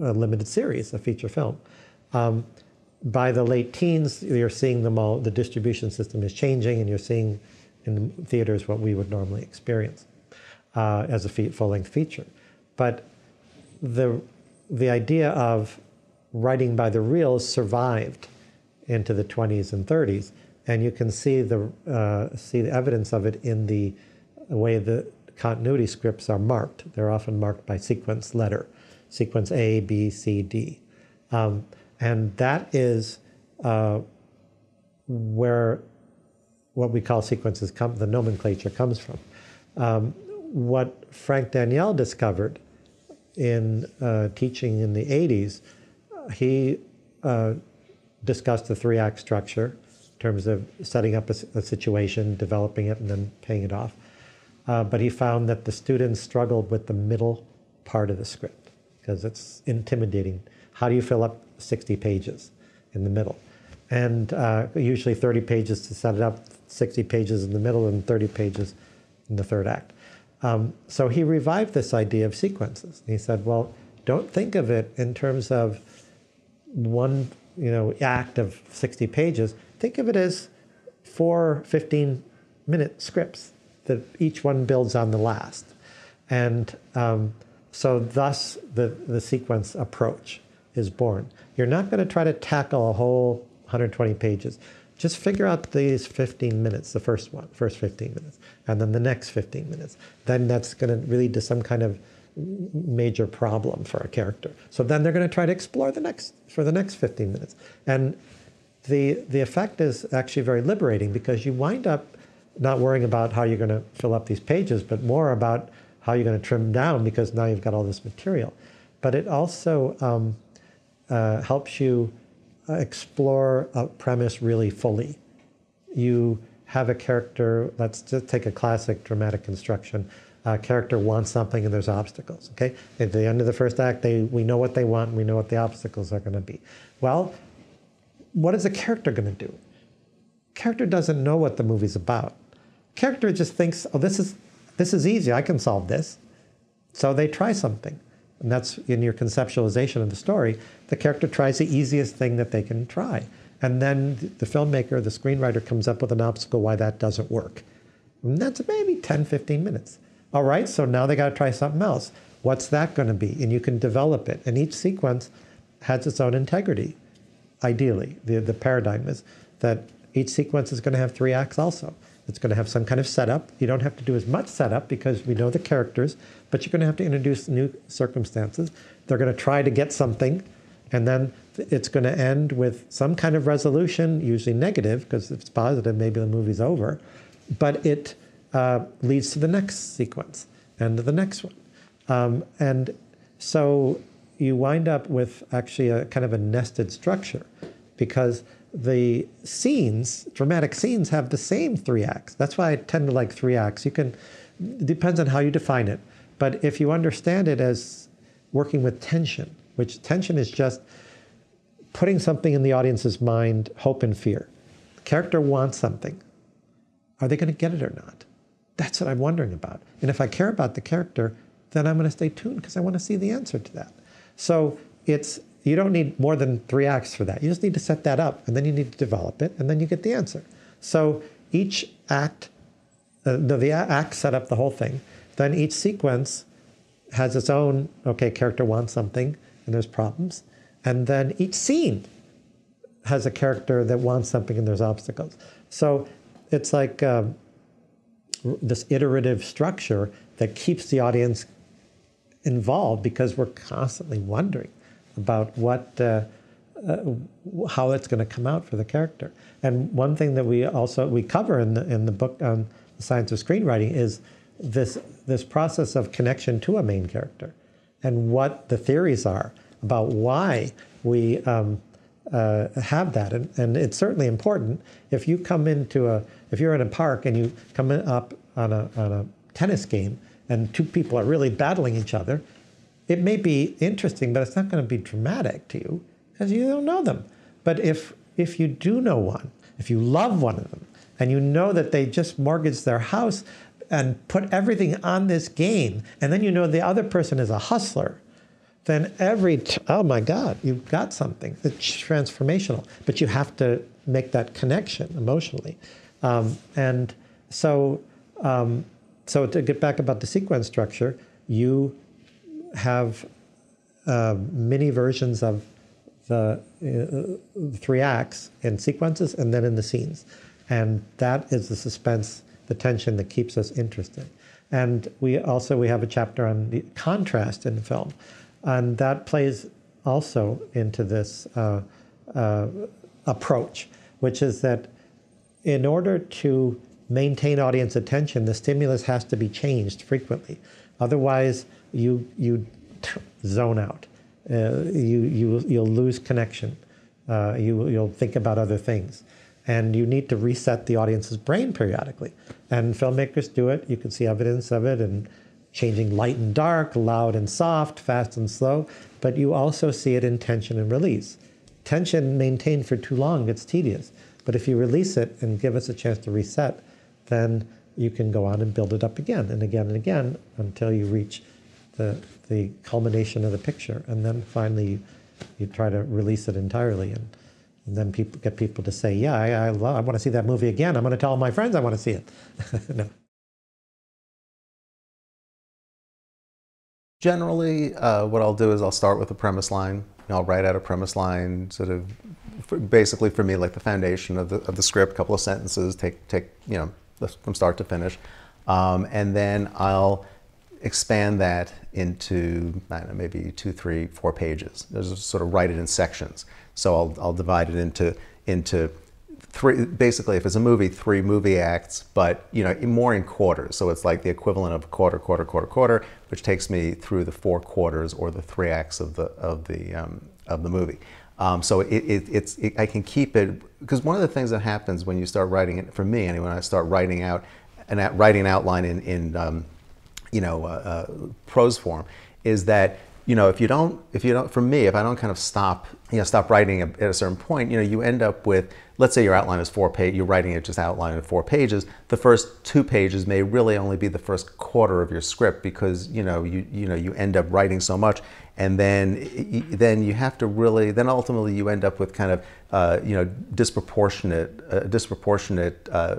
a limited series, a feature film. Um, by the late teens, you're seeing them all, the distribution system is changing, and you're seeing in theaters what we would normally experience uh, as a full length feature. But the, the idea of writing by the reels survived into the 20s and 30s and you can see the uh, see the evidence of it in the way the continuity scripts are marked. They're often marked by sequence letter, sequence A, B, C, D, um, and that is uh, where what we call sequences come. The nomenclature comes from. Um, what Frank Daniel discovered in uh, teaching in the 80s, he uh, discussed the three act structure in terms of setting up a, a situation, developing it, and then paying it off. Uh, but he found that the students struggled with the middle part of the script. because it's intimidating. How do you fill up 60 pages in the middle? And uh, usually 30 pages to set it up, 60 pages in the middle, and 30 pages in the third act. Um, so he revived this idea of sequences. He said, well, don't think of it in terms of one you know, act of 60 pages. Think of it as four 15 minute scripts that each one builds on the last. And um, so, thus, the, the sequence approach is born. You're not going to try to tackle a whole 120 pages. Just figure out these 15 minutes, the first one, first 15 minutes, and then the next 15 minutes. Then that's going to lead to some kind of major problem for a character. So then they're going to try to explore the next for the next 15 minutes. And the the effect is actually very liberating because you wind up not worrying about how you're going to fill up these pages, but more about how you're going to trim down because now you've got all this material. But it also um, uh, helps you explore a premise really fully. You have a character, let's just take a classic dramatic construction uh, character wants something and there's obstacles. Okay, at the end of the first act, they we know what they want and we know what the obstacles are going to be. Well, what is a character going to do? Character doesn't know what the movie's about. Character just thinks, oh, this is this is easy. I can solve this. So they try something, and that's in your conceptualization of the story. The character tries the easiest thing that they can try, and then the filmmaker, the screenwriter, comes up with an obstacle why that doesn't work. And that's maybe 10, 15 minutes. All right, so now they got to try something else. What's that going to be? And you can develop it. And each sequence has its own integrity, ideally. The, the paradigm is that each sequence is going to have three acts also. It's going to have some kind of setup. You don't have to do as much setup because we know the characters, but you're going to have to introduce new circumstances. They're going to try to get something, and then it's going to end with some kind of resolution, usually negative, because if it's positive, maybe the movie's over. But it uh, leads to the next sequence and the next one. Um, and so you wind up with actually a kind of a nested structure because the scenes, dramatic scenes, have the same three acts. That's why I tend to like three acts. You can, it depends on how you define it. But if you understand it as working with tension, which tension is just putting something in the audience's mind, hope and fear. The character wants something. Are they going to get it or not? That's what I'm wondering about. And if I care about the character, then I'm going to stay tuned because I want to see the answer to that. So it's you don't need more than three acts for that. You just need to set that up, and then you need to develop it, and then you get the answer. So each act, uh, no, the act set up the whole thing. Then each sequence has its own. Okay, character wants something, and there's problems, and then each scene has a character that wants something, and there's obstacles. So it's like. Um, this iterative structure that keeps the audience involved because we're constantly wondering about what uh, uh, how it's going to come out for the character. And one thing that we also we cover in the in the book on the science of screenwriting is this this process of connection to a main character and what the theories are about why we um, uh, have that. And, and it's certainly important if you come into a, if you're in a park and you come up on a, on a tennis game and two people are really battling each other, it may be interesting, but it's not going to be dramatic to you because you don't know them. But if, if you do know one, if you love one of them, and you know that they just mortgaged their house and put everything on this game, and then you know the other person is a hustler, then every, t- oh my God, you've got something. It's transformational. But you have to make that connection emotionally. Um, and so, um, so to get back about the sequence structure, you have uh, many versions of the uh, three acts in sequences and then in the scenes. And that is the suspense, the tension that keeps us interested. And we also we have a chapter on the contrast in the film. And that plays also into this uh, uh, approach, which is that in order to maintain audience attention, the stimulus has to be changed frequently. Otherwise, you, you zone out. Uh, you, you, you'll lose connection. Uh, you, you'll think about other things. And you need to reset the audience's brain periodically. And filmmakers do it. You can see evidence of it in changing light and dark, loud and soft, fast and slow, but you also see it in tension and release. Tension maintained for too long gets tedious, but if you release it and give us a chance to reset, then you can go on and build it up again and again and again until you reach the, the culmination of the picture. And then finally, you, you try to release it entirely. And, and then people get people to say, Yeah, I, I, love, I want to see that movie again. I'm going to tell all my friends I want to see it. no. Generally, uh, what I'll do is I'll start with a premise line. I'll write out a premise line, sort of, for, basically for me, like the foundation of the, of the script, a couple of sentences, take, take you know, from start to finish. Um, and then I'll expand that into, know, maybe two, three, four pages. Just sort of write it in sections. So I'll, I'll divide it into, into three, basically if it's a movie, three movie acts, but you know, more in quarters. So it's like the equivalent of quarter, quarter, quarter, quarter, which takes me through the four quarters or the three acts of the, of the, um, of the movie. Um, so it, it, it's, it, I can keep it, because one of the things that happens when you start writing it, for me anyway, when I start writing out, and writing an outline in, in um, you know, uh, uh, prose form, is that you know, if you don't, if you don't, for me, if I don't kind of stop, you know, stop writing at a certain point, you know, you end up with, let's say your outline is four page, you're writing it just outline in four pages. The first two pages may really only be the first quarter of your script because, you know, you, you know, you end up writing so much and then, then you have to really, then ultimately you end up with kind of, uh, you know, disproportionate, uh, disproportionate uh,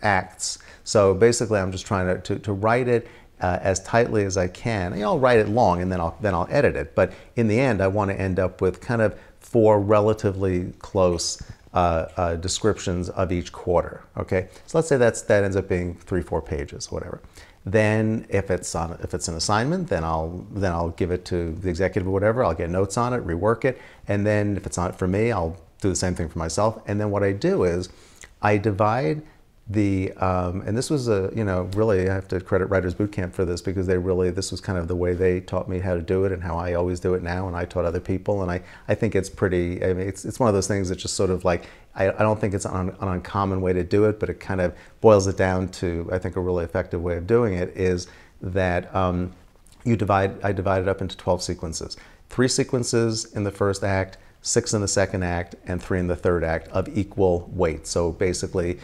acts. So basically I'm just trying to, to, to write it uh, as tightly as I can. You know, I'll write it long and then I'll then I'll edit it. But in the end, I want to end up with kind of four relatively close uh, uh, descriptions of each quarter. Okay, so let's say that's that ends up being three, four pages, whatever. Then, if it's on if it's an assignment, then I'll then I'll give it to the executive or whatever. I'll get notes on it, rework it, and then if it's not for me, I'll do the same thing for myself. And then what I do is I divide the um, and this was a you know really I have to credit Writers Bootcamp for this because they really this was kind of the way they taught me how to do it and how I always do it now and I taught other people and I, I think it's pretty I mean it's, it's one of those things that just sort of like I, I don't think it's an, an uncommon way to do it but it kind of boils it down to I think a really effective way of doing it is that um, you divide I divide it up into 12 sequences. Three sequences in the first act six in the second act and three in the third act of equal weight. So basically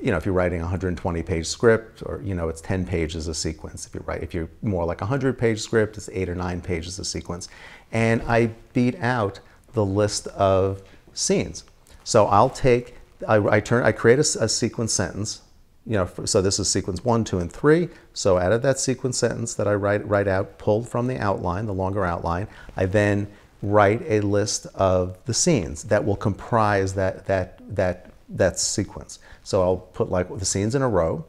you know, if you're writing a 120 page script or, you know, it's 10 pages a sequence. If you write, if you're more like a 100 page script, it's eight or nine pages a sequence. And I beat out the list of scenes. So I'll take, I, I turn, I create a, a, sequence sentence, you know, so this is sequence one, two, and three. So out of that sequence sentence that I write, write out, pulled from the outline, the longer outline, I then write a list of the scenes that will comprise that, that, that, that sequence. So I'll put like the scenes in a row,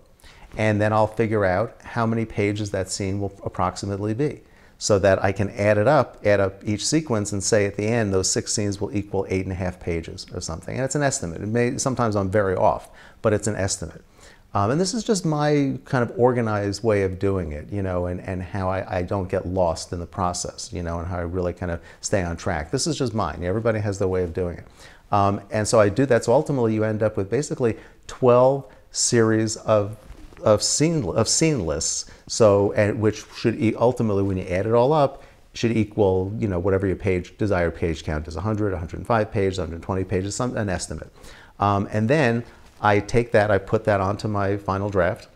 and then I'll figure out how many pages that scene will approximately be so that I can add it up, add up each sequence and say at the end those six scenes will equal eight and a half pages or something. And it's an estimate. It may, sometimes I'm very off, but it's an estimate. Um, and this is just my kind of organized way of doing it, you know, and, and how I, I don't get lost in the process, you know, and how I really kind of stay on track. This is just mine. Everybody has their way of doing it. Um, and so I do that. So ultimately, you end up with basically 12 series of of scene of scene lists. So, and which should ultimately, when you add it all up, should equal you know whatever your page desired page count is 100, 105 pages, 120 pages, some an estimate. Um, and then I take that, I put that onto my final draft,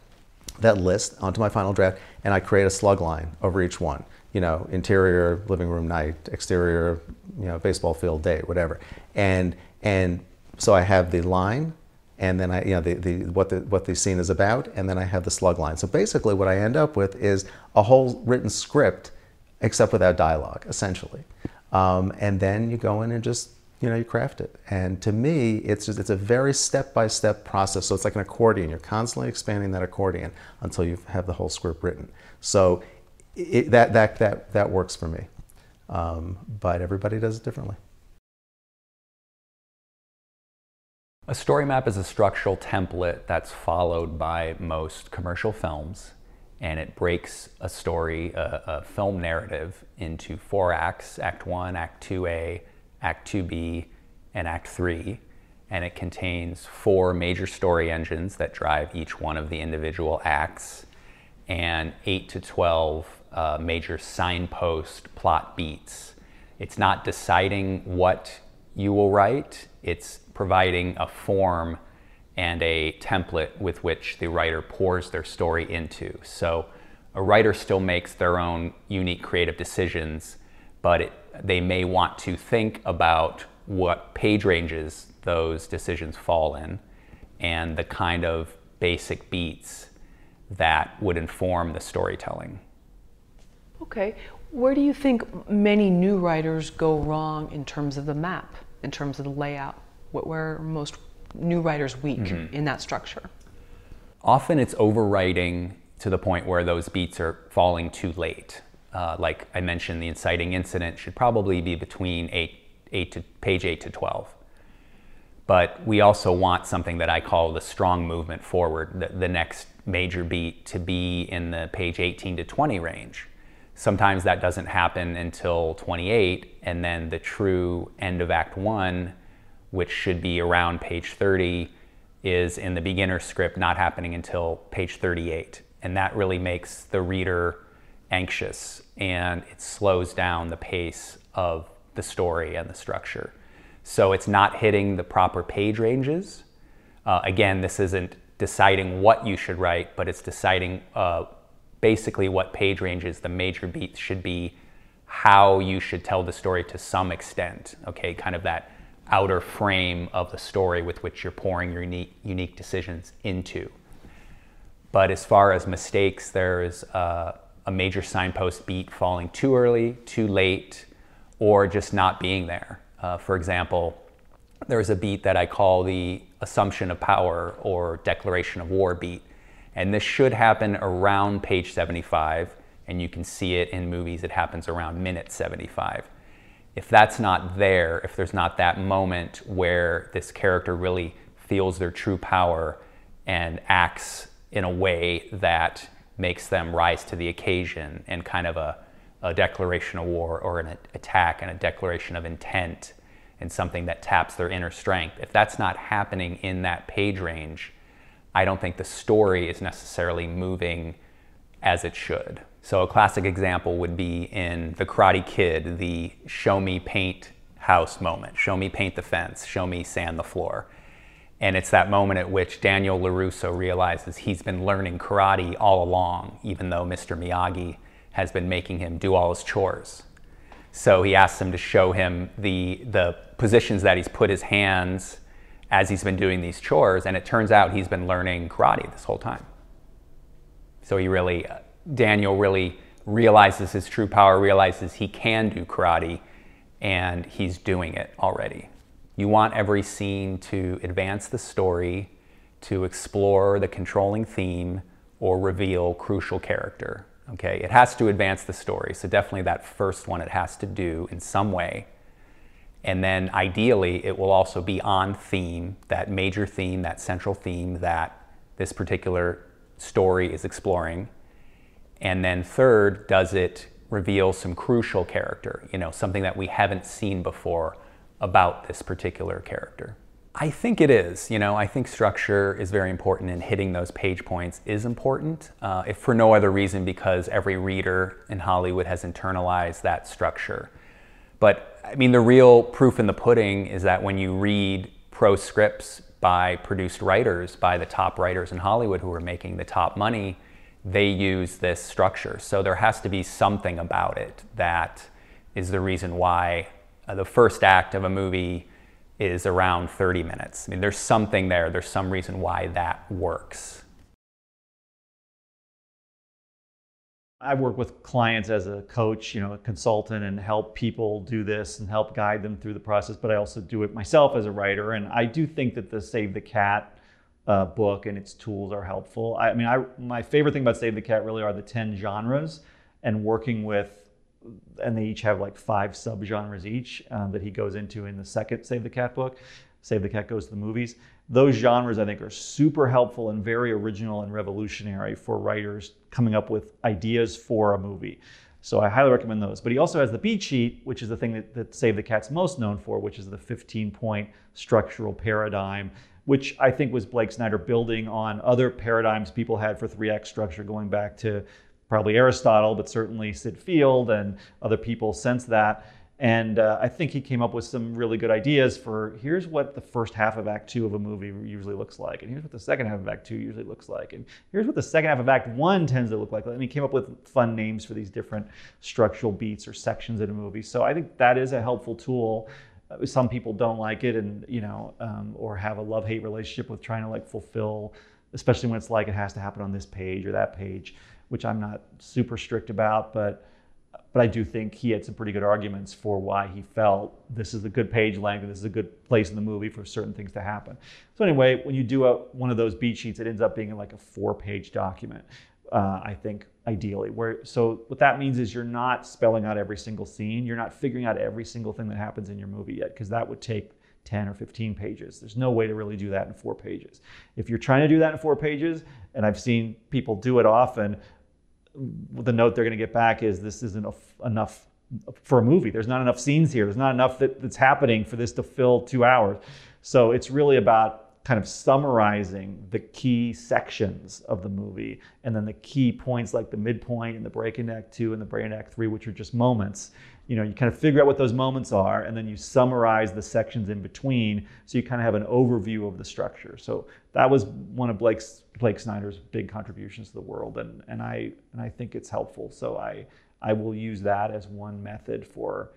that list onto my final draft, and I create a slug line over each one. You know, interior living room night, exterior, you know, baseball field day, whatever. And and so I have the line, and then I, you know, the, the, what, the, what the scene is about, and then I have the slug line. So basically what I end up with is a whole written script, except without dialogue, essentially. Um, and then you go in and just, you know, you craft it. And to me, it's just, it's a very step-by-step process. So it's like an accordion. You're constantly expanding that accordion until you have the whole script written. So it, that, that, that, that works for me. Um, but everybody does it differently. A story map is a structural template that's followed by most commercial films, and it breaks a story, a, a, film narrative, into four acts Act 1, Act 2A, Act 2B, and Act 3. And it contains four major story engines that drive each one of the individual acts. and 8 to 12 uh, major signpost plot beats. It's not deciding what you will write, it's providing a form and a template with which the writer pours their story into. So a writer still makes their own unique creative decisions, but it, they may want to think about what page ranges those decisions fall in and the kind of basic beats that would inform the storytelling. Okay. Where do you think many new writers go wrong in terms of the map, in terms of the layout? Where are most new writers weak mm-hmm. in that structure? Often it's overwriting to the point where those beats are falling too late. Uh, like I mentioned, the inciting incident should probably be between eight, eight to page eight to twelve. But we also want something that I call the strong movement forward, the, the next major beat to be in the page 18 to 20 range. Sometimes that doesn't happen until 28, and then the true end of Act One, which should be around page 30, is in the beginner script not happening until page 38. And that really makes the reader anxious and it slows down the pace of the story and the structure. So it's not hitting the proper page ranges. Uh, again, this isn't deciding what you should write, but it's deciding uh, basically what page ranges the major beats should be, how you should tell the story to some extent. Okay, kind of that outer frame of the story with which you're pouring your unique, unique decisions into. But as far as mistakes, there is uh, a major signpost beat falling too early, too late, or just not being there. Uh, for example, there's a beat that I call the assumption of power or declaration of war beat. And this should happen around page 75, and you can see it in movies, it happens around minute 75. If that's not there, if there's not that moment where this character really feels their true power and acts in a way that makes them rise to the occasion and kind of a, a declaration of war or an attack and a declaration of intent and something that taps their inner strength. If that's not happening in that page range, I don't think the story is necessarily moving as it should. So, a classic example would be in The Karate Kid, the show me paint house moment. Show me paint the fence, show me sand the floor. And it's that moment at which Daniel LaRusso realizes he's been learning karate all along, even though Mr. Miyagi has been making him do all his chores. So he asks him to show him the, the positions that he's put his hands as he's been doing these chores, and it turns out he's been learning karate this whole time. So he really, Daniel really realizes his true power, realizes he can do karate, and he's doing it already. You want every scene to advance the story, to explore the controlling theme, or reveal crucial character. Okay, it has to advance the story. So definitely that first one it has to do in some way. And then ideally it will also be on theme, that major theme, that central theme that this particular story is exploring. And then third, does it reveal some crucial character, you know, something that we haven't seen before about this particular character? I think it is. You know, I think structure is very important and hitting those page points is important, uh, if for no other reason because every reader in Hollywood has internalized that structure. But I mean, the real proof in the pudding is that when you read pro scripts by produced writers, by the top writers in Hollywood who are making the top money, they use this structure. So there has to be something about it that is the reason why uh, the first act of a movie is around 30 minutes. I mean, there's something there, there's some reason why that works. I work with clients as a coach, you know, a consultant, and help people do this and help guide them through the process. But I also do it myself as a writer, and I do think that the Save the Cat uh, book and its tools are helpful. I, I mean, I, my favorite thing about Save the Cat really are the ten genres, and working with and they each have like five subgenres each um, that he goes into in the second Save the Cat book. Save the Cat goes to the movies. Those genres I think are super helpful and very original and revolutionary for writers coming up with ideas for a movie. So I highly recommend those. But he also has the beat sheet, which is the thing that, that Save the Cat's most known for, which is the 15 point structural paradigm which I think was Blake Snyder building on other paradigms people had for three act structure going back to probably Aristotle, but certainly Sid Field and other people since that. And uh, I think he came up with some really good ideas for here's what the first half of Act Two of a movie usually looks like, and here's what the second half of Act Two usually looks like, and here's what the second half of Act One tends to look like. And he came up with fun names for these different structural beats or sections in a movie. So I think that is a helpful tool. Some people don't like it, and you know, um, or have a love-hate relationship with trying to like fulfill, especially when it's like it has to happen on this page or that page, which I'm not super strict about, but but I do think he had some pretty good arguments for why he felt this is a good page length this is a good place in the movie for certain things to happen. So anyway, when you do a, one of those beat sheets, it ends up being like a four-page document. Uh, I think ideally, where so what that means is you're not spelling out every single scene, you're not figuring out every single thing that happens in your movie yet, because that would take 10 or 15 pages. There's no way to really do that in four pages. If you're trying to do that in four pages, and I've seen people do it often, the note they're going to get back is this isn't enough for a movie. There's not enough scenes here. There's not enough that, that's happening for this to fill two hours. So it's really about kind of summarizing the key sections of the movie and then the key points like the midpoint and the break in act two and the break in act three, which are just moments. You know, you kind of figure out what those moments are and then you summarize the sections in between so you kind of have an overview of the structure. So that was one of Blake's Blake Snyder's big contributions to the world, and and I and I think it's helpful. So I I will use that as one method for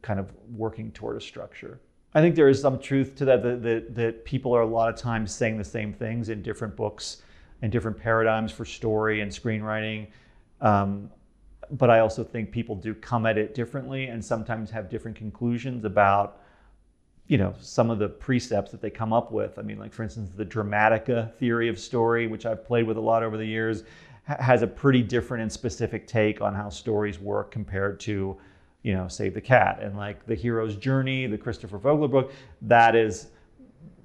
kind of working toward a structure. I think there is some truth to that, that, that, that people are a lot of times saying the same things in different books and different paradigms for story and screenwriting. Um, but I also think people do come at it differently and sometimes have different conclusions about you know some of the precepts that they come up with i mean like for instance the dramatica theory of story which i've played with a lot over the years has a pretty different and specific take on how stories work compared to you know save the cat and like the hero's journey the christopher vogler book that is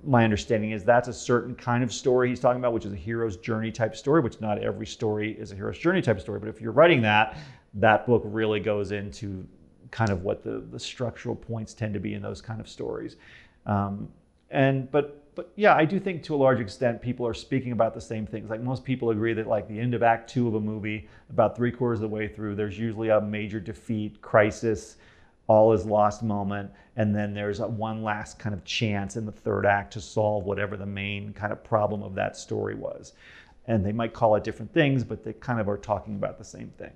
my understanding is that's a certain kind of story he's talking about which is a hero's journey type story which not every story is a hero's journey type story but if you're writing that that book really goes into kind of what the, the structural points tend to be in those kind of stories. Um, and but but yeah, I do think to a large extent people are speaking about the same things. Like most people agree that like the end of Act Two of a movie, about three quarters of the way through, there's usually a major defeat, crisis, all is lost moment, and then there's one last kind of chance in the third act to solve whatever the main kind of problem of that story was. And they might call it different things, but they kind of are talking about the same thing.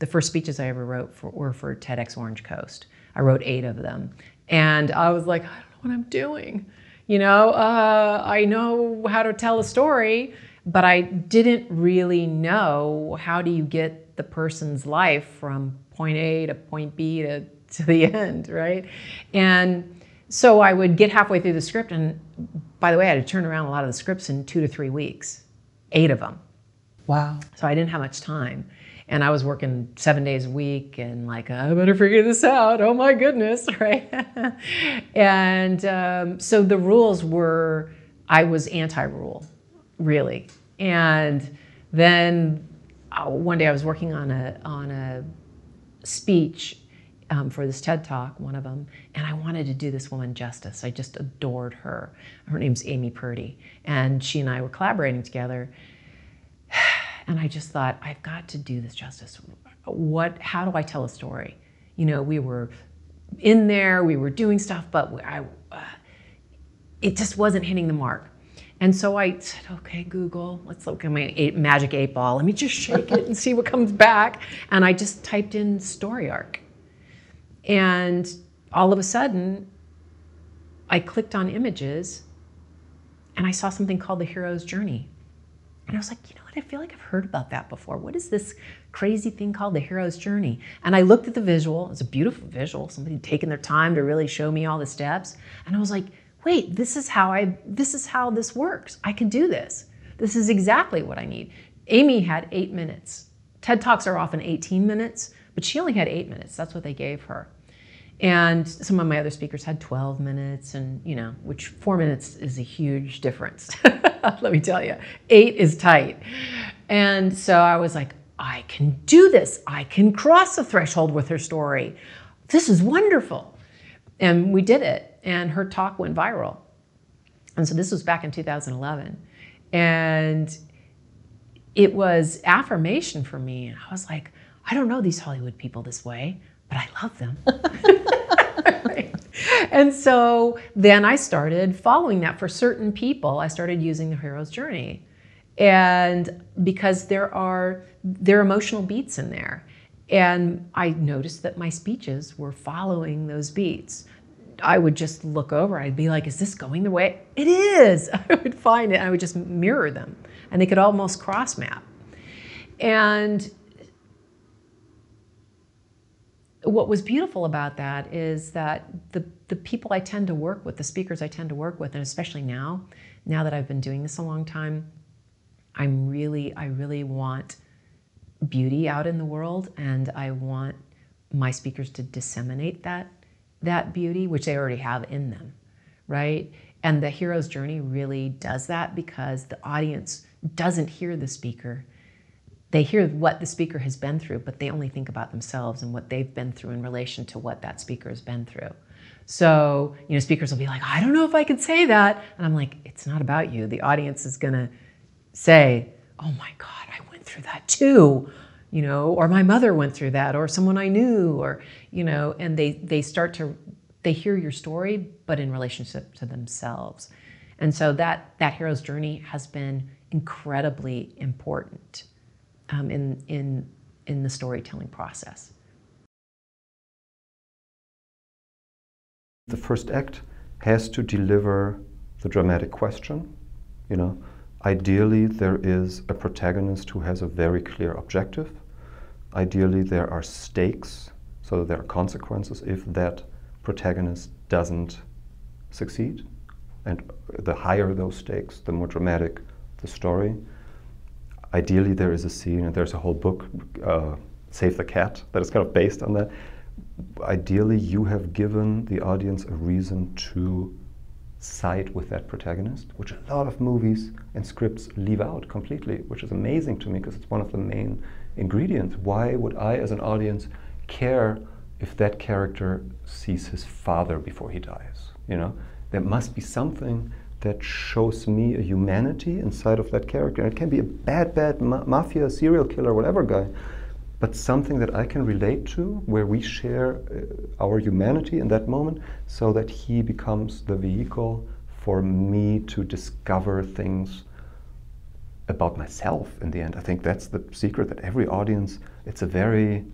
The first speeches I ever wrote for, were for TEDx Orange Coast. I wrote eight of them. And I was like, I don't know what I'm doing. You know, uh, I know how to tell a story, but I didn't really know how do you get the person's life from point A to point B to, to the end, right? And so I would get halfway through the script, and by the way, I had to turn around a lot of the scripts in two to three weeks, eight of them. Wow. So I didn't have much time and I was working seven days a week and like, I better figure this out. Oh my goodness, right? and um, so the rules were, I was anti-rule, really. And then uh, one day I was working on a on a speech um, for this TED Talk, one of them, and I wanted to do this woman justice. I just adored her. Her name's Amy Purdy, and she and I were collaborating together. And I just thought, I've got to do this justice. What, how do I tell a story? You know, we were in there, we were doing stuff, but I, uh, it just wasn't hitting the mark. And so I said, okay, Google, let's look at my eight, magic eight ball. Let me just shake it and see what comes back. And I just typed in story arc. And all of a sudden, I clicked on images and I saw something called the hero's journey. And I was like, you I feel like I've heard about that before. What is this crazy thing called the hero's journey? And I looked at the visual. It was a beautiful visual. Somebody taking their time to really show me all the steps. And I was like, wait, this is how I this is how this works. I can do this. This is exactly what I need. Amy had eight minutes. TED Talks are often 18 minutes, but she only had eight minutes. That's what they gave her. And some of my other speakers had 12 minutes, and you know, which four minutes is a huge difference. Let me tell you, eight is tight. And so I was like, I can do this. I can cross the threshold with her story. This is wonderful. And we did it, and her talk went viral. And so this was back in 2011. And it was affirmation for me. I was like, I don't know these Hollywood people this way, but I love them. And so then I started following that for certain people. I started using the hero's journey. And because there are there are emotional beats in there. And I noticed that my speeches were following those beats. I would just look over, I'd be like, is this going the way? It is. I would find it, I would just mirror them. And they could almost cross map. And what was beautiful about that is that the, the people I tend to work with, the speakers I tend to work with, and especially now, now that I've been doing this a long time, I'm really, I really want beauty out in the world and I want my speakers to disseminate that, that beauty, which they already have in them, right? And the hero's journey really does that because the audience doesn't hear the speaker they hear what the speaker has been through, but they only think about themselves and what they've been through in relation to what that speaker has been through. So, you know, speakers will be like, I don't know if I could say that. And I'm like, it's not about you. The audience is going to say, oh my God, I went through that too. You know, or my mother went through that, or someone I knew, or, you know, and they, they start to, they hear your story, but in relationship to themselves. And so that, that hero's journey has been incredibly important um, in, in, in the storytelling process. The first act has to deliver the dramatic question. You know, ideally there is a protagonist who has a very clear objective. Ideally there are stakes, so there are consequences if that protagonist doesn't succeed. And the higher those stakes, the more dramatic the story ideally there is a scene, and there's a whole book, uh, Save the Cat, that is kind of based on that. Ideally, you have given the audience a reason to side with that protagonist, which a lot of movies and scripts leave out completely, which is amazing to me because it's one of the main ingredients. Why would I, as an audience, care if that character sees his father before he dies? You know, there must be something that shows me a humanity inside of that character. And it can be a bad, bad ma- mafia, serial killer, whatever guy, but something that I can relate to, where we share uh, our humanity in that moment, so that he becomes the vehicle for me to discover things about myself in the end. I think that's the secret that every audience, it's a very,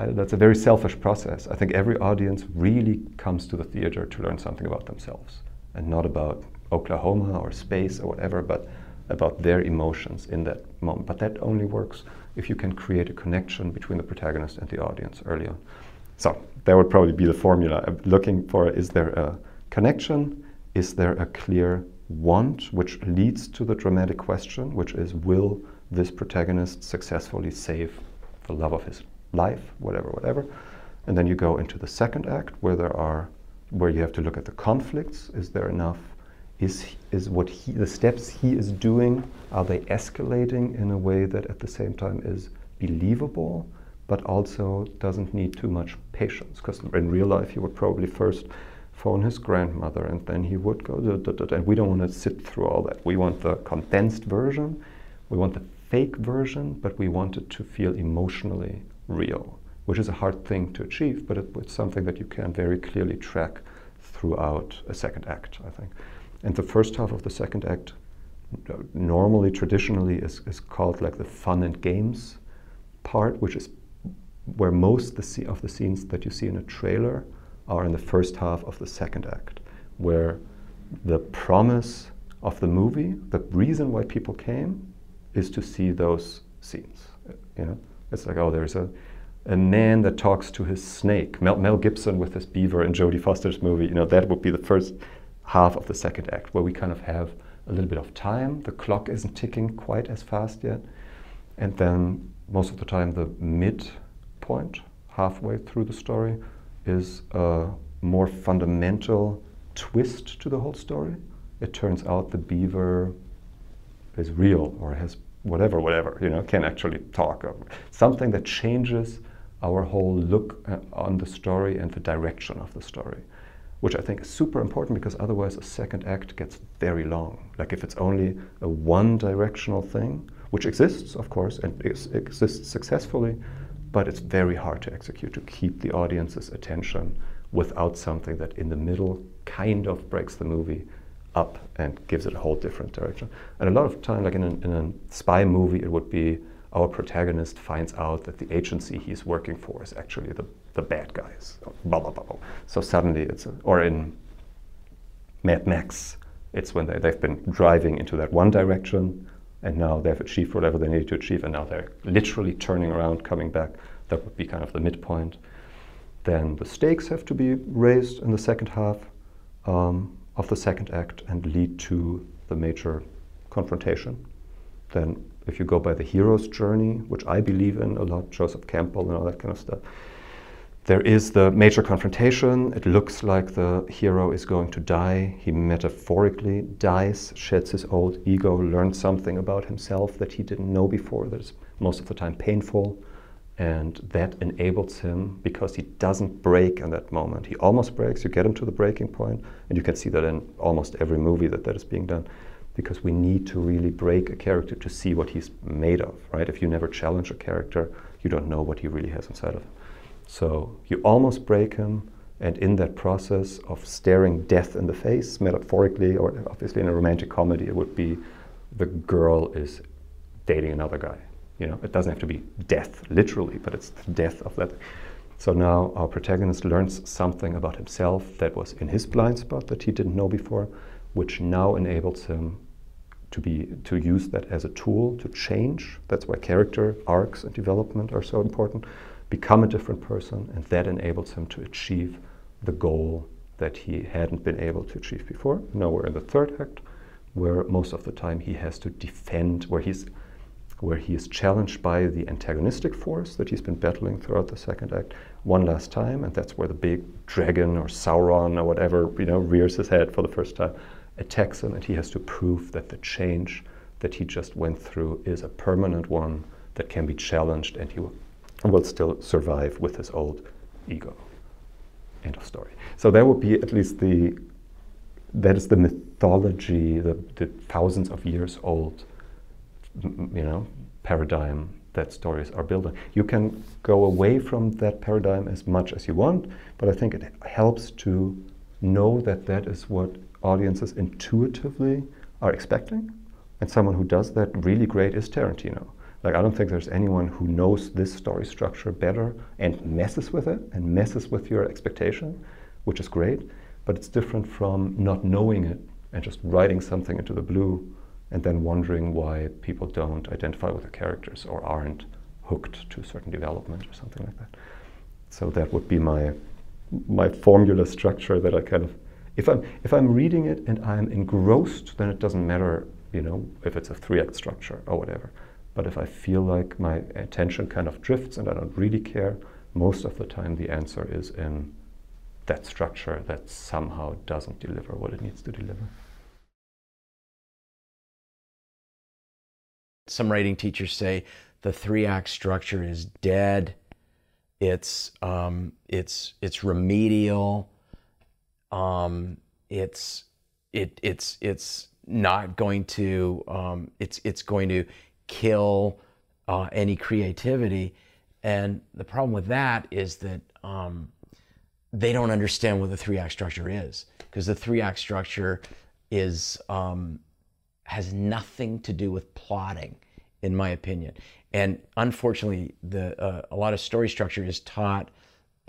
I, that's a very selfish process. I think every audience really comes to the theater to learn something about themselves and not about Oklahoma or space or whatever, but about their emotions in that moment. But that only works if you can create a connection between the protagonist and the audience early on. So that would probably be the formula. I'm looking for is there a connection? Is there a clear want which leads to the dramatic question, which is will this protagonist successfully save the love of his life, whatever, whatever. And then you go into the second act where there are where you have to look at the conflicts. Is there enough? Is, is what he, the steps he is doing, are they escalating in a way that at the same time is believable, but also doesn't need too much patience? Because in real life, he would probably first phone his grandmother and then he would go, da, da, da, and we don't want to sit through all that. We want the condensed version, we want the fake version, but we want it to feel emotionally real which is a hard thing to achieve, but it, it's something that you can very clearly track throughout a second act, I think. And the first half of the second act, normally, traditionally, is, is called like the fun and games part, which is where most the of the scenes that you see in a trailer are in the first half of the second act, where the promise of the movie, the reason why people came, is to see those scenes. You know, it's like oh, there's a a man that talks to his snake. Mel, Mel, Gibson with his beaver in Jodie Foster's movie. You know, that would be the first half of the second act, where we kind of have a little bit of time. The clock isn't ticking quite as fast yet. And then most of the time, the mid point, halfway through the story, is a more fundamental twist to the whole story. It turns out the beaver is real or has whatever, whatever, you know, can actually talk. Something that changes our whole look uh, on the story and the direction of the story, which I think is super important because otherwise a second act gets very long. Like if it's only a one directional thing, which exists, of course, and is, exists successfully, but it's very hard to execute to keep the audience's attention without something that in the middle kind of breaks the movie up and gives it a whole different direction. And a lot of time, like in, in a spy movie, it would be our protagonist finds out that the agency he's working for is actually the, the bad guys. Blah, blah, blah, blah. So suddenly it's, a, or in Mad Max, it's when they, they've been driving into that one direction and now they've achieved whatever they needed to achieve and now they're literally turning around, coming back. That would be kind of the midpoint. Then the stakes have to be raised in the second half um, of the second act and lead to the major confrontation. Then if you go by the hero's journey, which I believe in a lot, Joseph Campbell and all that kind of stuff, there is the major confrontation. It looks like the hero is going to die. He metaphorically dies, sheds his old ego, learns something about himself that he didn't know before, that is most of the time painful. And that enables him because he doesn't break in that moment. He almost breaks, you get him to the breaking point, and you can see that in almost every movie that that is being done because we need to really break a character to see what he's made of, right? If you never challenge a character, you don't know what he really has inside of him. So you almost break him, and in that process of staring death in the face, metaphorically, or obviously in a romantic comedy, it would be the girl is dating another guy. You know, it doesn't have to be death literally, but it's the death of that. So now our protagonist learns something about himself that was in his blind spot that he didn't know before, which now enables him to be to use that as a tool to change. That's why character arcs and development are so important. Become a different person, and that enables him to achieve the goal that he hadn't been able to achieve before. Now we're in the third act, where most of the time he has to defend, where he's where he is challenged by the antagonistic force that he's been battling throughout the second act one last time, and that's where the big dragon or Sauron or whatever you know rears his head for the first time attacks him, and he has to prove that the change that he just went through is a permanent one that can be challenged, and he will, will still survive with his old ego. End of story. So that would be at least the that is the mythology, the, the thousands of years old, you know, paradigm that stories are built on. You can go away from that paradigm as much as you want, but I think it helps to know that that is what audiences intuitively are expecting. And someone who does that really great is Tarantino. Like, I don't think there's anyone who knows this story structure better and messes with it and messes with your expectation, which is great. But it's different from not knowing it and just writing something into the blue and then wondering why people don't identify with the characters or aren't hooked to a certain development or something like that. So that would be my my formula structure that I kind of if I'm if I'm reading it and I'm engrossed, then it doesn't matter, you know, if it's a three act structure or whatever. But if I feel like my attention kind of drifts and I don't really care, most of the time the answer is in that structure that somehow doesn't deliver what it needs to deliver. Some writing teachers say the three act structure is dead. It's um, it's it's remedial um, it's it it's it's not going to um, it's it's going to kill uh, any creativity. And the problem with that is that um, they don't understand what the three act structure is because the three act structure is um, has nothing to do with plotting, in my opinion. And unfortunately, the uh, a lot of story structure is taught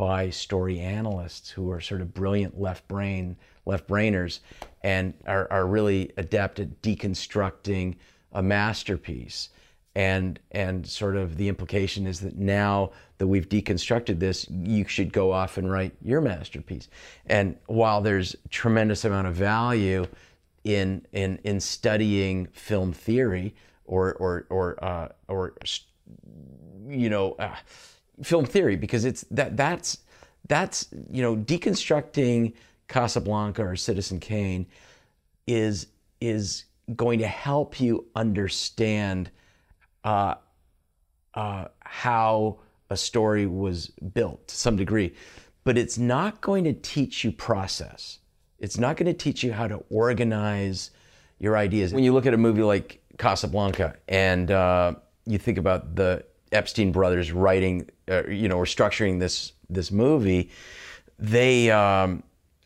by story analysts who are sort of brilliant left brain left brainers and are, are really adept at deconstructing a masterpiece. And and sort of the implication is that now that we've deconstructed this you should go off and write your masterpiece. And while there's tremendous amount of value in in in studying film theory or or or uh, or you know uh, film theory because it's that that's that's you know deconstructing Casablanca or Citizen Kane is is going to help you understand uh, uh, how a story was built to some degree, but it's not going to teach you process. It's not going to teach you how to organize your ideas. When you look at a movie like Casablanca and uh, you think about the Epstein brothers writing, uh, you know, or structuring this this movie, they. Um,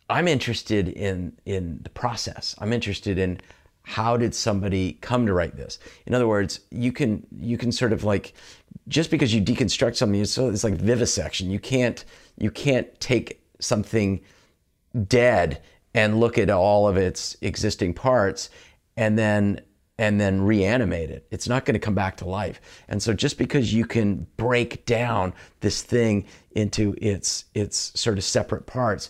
I'm interested in in the process. I'm interested in how did somebody come to write this. In other words, you can you can sort of like just because you deconstruct something, it's, it's like vivisection. You can't you can't take something dead and look at all of its existing parts and then and then reanimate it. It's not going to come back to life. And so just because you can break down this thing into its its sort of separate parts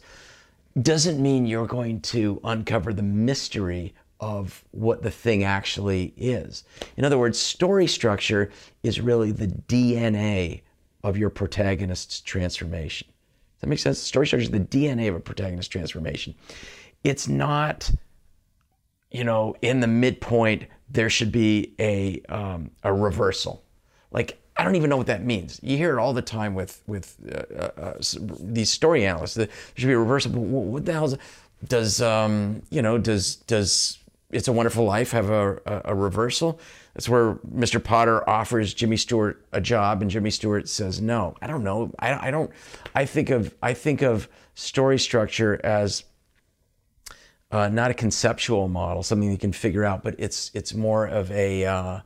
doesn't mean you're going to uncover the mystery of what the thing actually is. In other words, story structure is really the DNA of your protagonist's transformation. Does that make sense? Story structure is the DNA of a protagonist transformation. It's not, you know, in the midpoint, there should be a, um, a reversal. Like, I don't even know what that means. You hear it all the time with with uh, uh, uh these story analysts. There should be a reversal. What the hell is, does um, you know? Does does It's a Wonderful Life have a, a, a reversal? That's where Mr. Potter offers Jimmy Stewart a job, and Jimmy Stewart says no. I don't know. I, I don't. I think of I think of story structure as uh, not a conceptual model, something you can figure out, but it's it's more of a uh,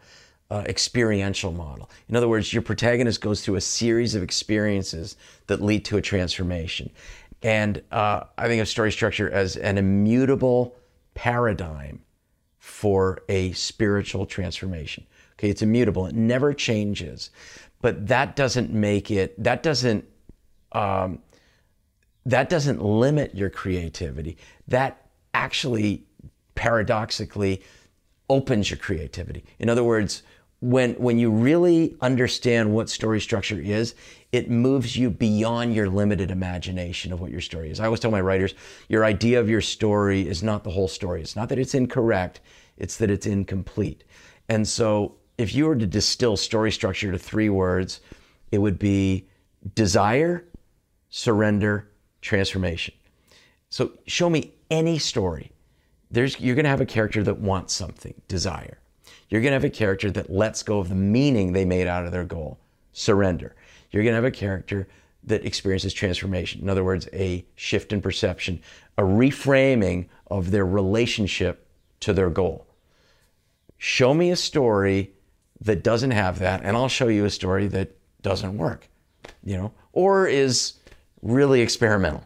uh, experiential model. In other words, your protagonist goes through a series of experiences that lead to a transformation, and uh, I think of story structure as an immutable paradigm for a spiritual transformation. Okay, it's immutable; it never changes, but that doesn't make it. That doesn't. Um, that doesn't limit your creativity. That actually paradoxically opens your creativity. In other words, when when you really understand what story structure is, it moves you beyond your limited imagination of what your story is. I always tell my writers, your idea of your story is not the whole story. It's not that it's incorrect, it's that it's incomplete. And so if you were to distill story structure to three words, it would be desire, surrender, transformation. So show me any story. There's, you're going to have a character that wants something, desire. You're going to have a character that lets go of the meaning they made out of their goal, surrender. You're going to have a character that experiences transformation. In other words, a shift in perception, a reframing of their relationship to their goal. Show me a story that doesn't have that, and I'll show you a story that doesn't work, you know, or is really experimental.